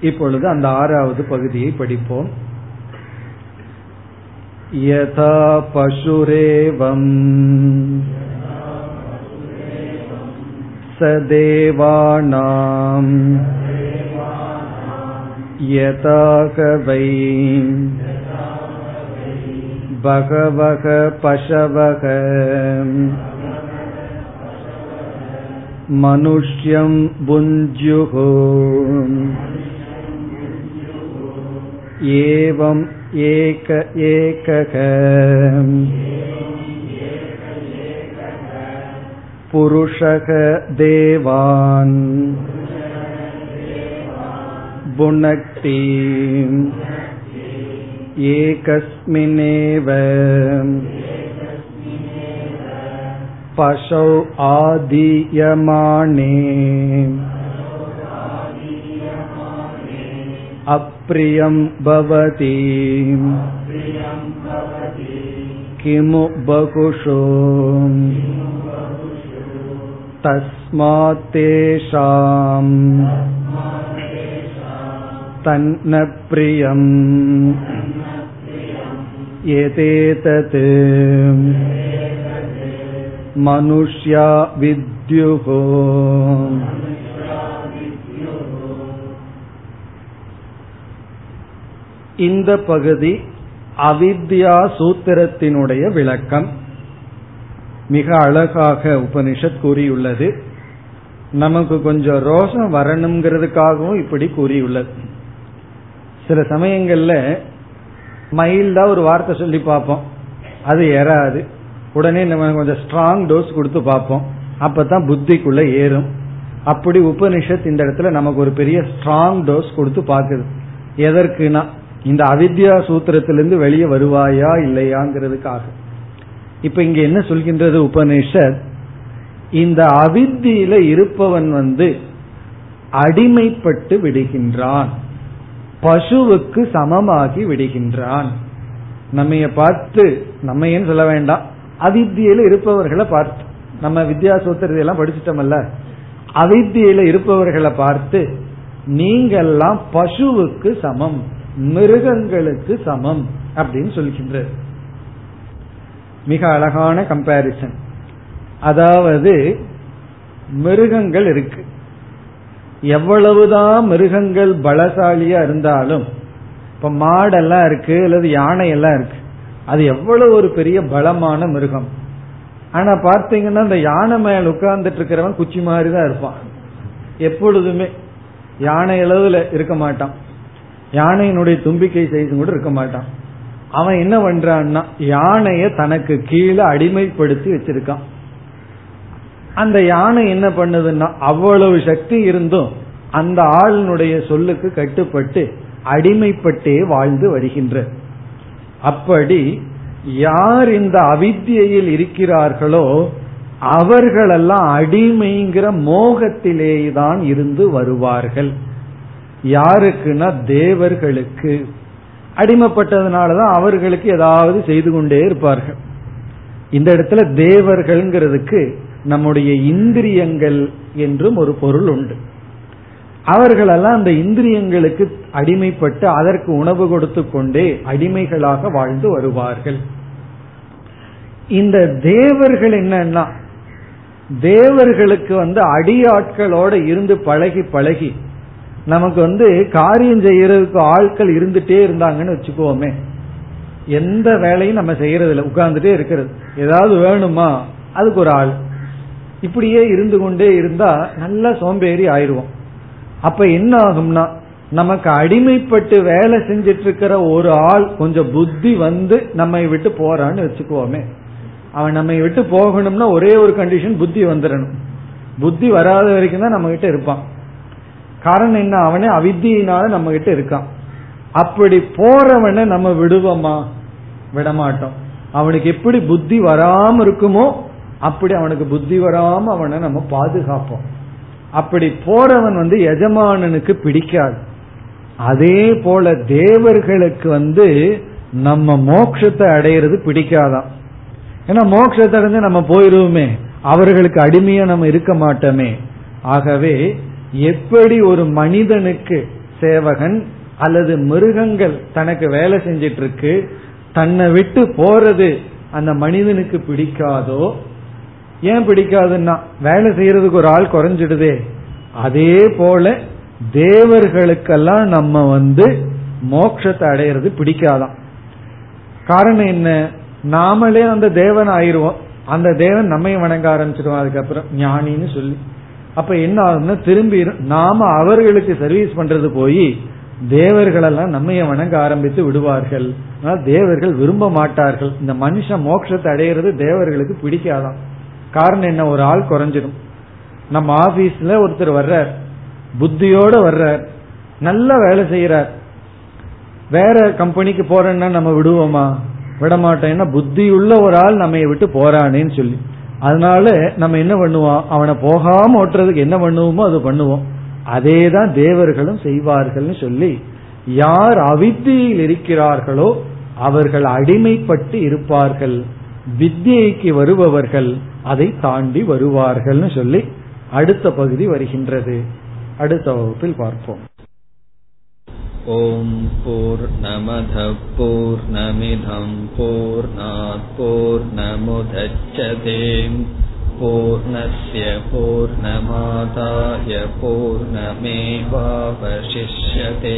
இப்பொழுது அந்த ஆறாவது பகுதியை படிப்போம் யதா பசுரேவம் சதேவானாம் यथा वै बहवः पशवः मनुष्यं भुञ्जुः एवम् एक एकः पुरुषः देवान् भुनक्ति एकस्मिन्नेव पशौ आदीयमाने अप्रियं भवति किमु बहुषु तस्मात् तेषाम् तन्न प्रियम् எதேதத் மனுஷ்யா வித்யுகோ இந்த பகுதி அவித்யா சூத்திரத்தினுடைய விளக்கம். மிக அழகாக உபனிஷத் கூறியுள்ளது. நமக்கு கொஞ்சம் ரோஷம் வரணுங்கிறதுக்காகவும் இப்படி கூறியுள்ளது. சில சமயங்கள்ல மைல்டா ஒரு வார்த்தை சொல்லி பார்ப்போம். அது ஏறாது. உடனே நம்ம கொஞ்சம் ஸ்ட்ராங் டோஸ் கொடுத்து பார்ப்போம். அப்பதான் புத்திக்குள்ள ஏறும். அப்படி உபனிஷத் இந்த இடத்துல நமக்கு ஒரு பெரிய ஸ்ட்ராங் டோஸ் கொடுத்து பார்க்குது. எதற்குனா இந்த அவித்யா சூத்திரத்திலிருந்து வெளியே வருவாயா இல்லையாங்கிறதுக்காக. இப்ப இங்க என்ன சொல்கின்றது உபனிஷத்? இந்த அவித்தியில இருப்பவன் வந்து அடிமைப்பட்டு விடுகின்றான். பசுவுக்கு சமமாகி விடுகின்றான். நம்ம பார்த்து நம்ம ஏன் சொல்ல வேண்டாம்? அவித்தியில இருப்பவர்களை பார்த்து. நம்ம வித்யாசூத்திரத்தை எல்லாம் படிச்சுட்டோம்ல அவித்தியில இருப்பவர்களை பார்த்து நீங்கெல்லாம் பசுவுக்கு சமம் மிருகங்களுக்கு சமம் அப்படின்னு சொல்கின்றது மிக அழகான கம்பாரிசன் அதாவது மிருகங்கள் இருக்கு. எவ்வளவுதான் மிருகங்கள் பலசாலியா இருந்தாலும் இப்ப மாடெல்லாம் இருக்கு அல்லது யானை எல்லாம் இருக்கு அது எவ்வளவு ஒரு பெரிய பலமான மிருகம். ஆனா பார்த்தீங்கன்னா அந்த யானை மேல உட்கார்ந்துட்டு இருக்கிறவன் குச்சி மாதிரி தான் இருப்பான். எப்பொழுதுமே யானை அளவுல இருக்க மாட்டான். யானையினுடைய தும்பிக்கை செய்து கூட இருக்க மாட்டான். அவன் என்ன பண்றான்னா யானைய தனக்கு கீழே அடிமைப்படுத்தி வச்சிருக்கான். அந்த யானை என்ன பண்ணுதுன்னா அவ்வளவு சக்தி இருந்தும் அந்த ஆளினுடைய சொல்லுக்கு கட்டுப்பட்டு அடிமைப்பட்டே வாழ்ந்து வருகின்ற. அப்படி யார் இந்த அவித்தியில் இருக்கிறார்களோ அவர்களெல்லாம் அடிமைங்கிற மோகத்திலேதான் இருந்து வருவார்கள். யாருக்குன்னா தேவர்களுக்கு. அடிமைப்பட்டதுனாலதான் அவர்களுக்கு ஏதாவது செய்து கொண்டே இருப்பார்கள். இந்த இடத்துல தேவர்கள்ங்கிறதுக்கு நம்முடைய இந்திரியங்கள் என்றும் ஒரு பொருள் உண்டு. அவர்களெல்லாம் அந்த இந்திரியங்களுக்கு அடிமைப்பட்டு அதற்கு உணவு கொடுத்து கொண்டே அடிமைகளாக வாழ்ந்து வருவார்கள். இந்த தேவர்கள் என்னன்னா தேவர்களுக்கு வந்து அடியாட்களோட இருந்து பழகி பழகி நமக்கு வந்து காரியம் செய்யறதுக்கு ஆட்கள் இருந்துட்டே இருந்தாங்கன்னு வச்சுக்கோமே எந்த வேலையும் நம்ம செய்யறது இல்லை உட்கார்ந்துட்டே இருக்கிறது. ஏதாவது வேணுமா? அதுக்கு ஒரு ஆள். இப்படியே இருந்து கொண்டே இருந்தா நல்லா சோம்பேறி ஆயிடுவோம். அப்ப என்ன ஆகும்னா நமக்கு அடிமைப்பட்டு வேலை செஞ்சிட்டு இருக்கிற ஒரு ஆள் கொஞ்சம் புத்தி வந்து நம்மை விட்டு போறான்னு வச்சுக்குவோமே. அவன் நம்மை விட்டு போகணும்னா ஒரே ஒரு கண்டிஷன் புத்தி வந்துடணும். புத்தி வராத வரைக்கும் தான் நம்ம கிட்ட இருப்பான். காரணம் என்ன? அவனே அவித்தியினால நம்ம கிட்ட இருக்கான். அப்படி போறவனை நம்ம விடுவோமா? விடமாட்டோம். அவனுக்கு எப்படி புத்தி வராம இருக்குமோ அப்படி அவனுக்கு புத்தி வராம அவனை நம்ம பாதுகாப்போம். அப்படி போறவன் வந்து எஜமானனுக்கு பிடிக்காது. அதே போல தேவர்களுக்கு வந்து நம்ம மோட்சத்தை அடையிறது பிடிக்காதான் ஏன்னா மோட்சத்தை அடைஞ்சு நம்ம போயிருவோமே அவர்களுக்கு அடிமையா நம்ம இருக்க மாட்டோமே. ஆகவே எப்படி ஒரு மனிதனுக்கு சேவகன் அல்லது மிருகங்கள் தனக்கு வேலை செஞ்சிட்டு இருக்கு தன்னை விட்டு போறது அந்த மனிதனுக்கு பிடிக்காதோ ஏன் பிடிக்காதுன்னா வேலை செய்யறதுக்கு ஒரு ஆள் குறைஞ்சிடுதே. அதே போல தேவர்களுக்கெல்லாம் நம்ம வந்து மோட்சத்தை அடையிறது பிடிக்காதான். காரணம் என்ன? நாமளே அந்த தேவன் ஆயிருவோம். அந்த தேவன் நம்மையும் வணங்க ஆரம்பிச்சிருவோம் அதுக்கப்புறம். ஞானின்னு சொல்லி. அப்ப என்ன ஆகும்னா திரும்பி நாம அவர்களுக்கு சர்வீஸ் பண்றது போய் தேவர்களெல்லாம் நம்மைய வணங்க ஆரம்பித்து விடுவார்கள். ஆனால் தேவர்கள் விரும்ப மாட்டார்கள். இந்த மனுஷன் மோட்சத்தை அடையிறது தேவர்களுக்கு பிடிக்காதான். காரணம் என்ன? ஒரு ஆள் குறைஞ்சிடும் நம்ம ஆபீஸ்ல ஒருத்தர் வர்றார். புத்தியோட வர்றார். நல்ல வேலை செய்யறார். வேற கம்பெனிக்கு போறேன்னா நம்ம விடுவோமா? விட மாட்டோம் புத்தி உள்ள ஒரு ஆள் நம்ம விட்டு போறானேன்னு சொல்லி. அதனால நம்ம என்ன பண்ணுவோம்? அவனை போகாம ஓட்டுறதுக்கு என்ன பண்ணுவோமோ அது பண்ணுவோம். அதே தான் தேவர்களும் செய்வார்கள்னு சொல்லி யார் அவித்தியில் இருக்கிறார்களோ அவர்கள் அடிமைப்பட்டு இருப்பார்கள். வித்தியைக்கு வருபவர்கள் அதை தாண்டி வருவார்கள்னு சொல்லி அடுத்த பகுதி வருகின்றது அடுத்த வகுப்பில் பார்ப்போம் ॐ पूर्णमधः पूर्णमिधम् पूर्णात् पूर्णमुदच्छते पूर्णस्य पूर्णमादाय पूर्णमेवावशिष्यते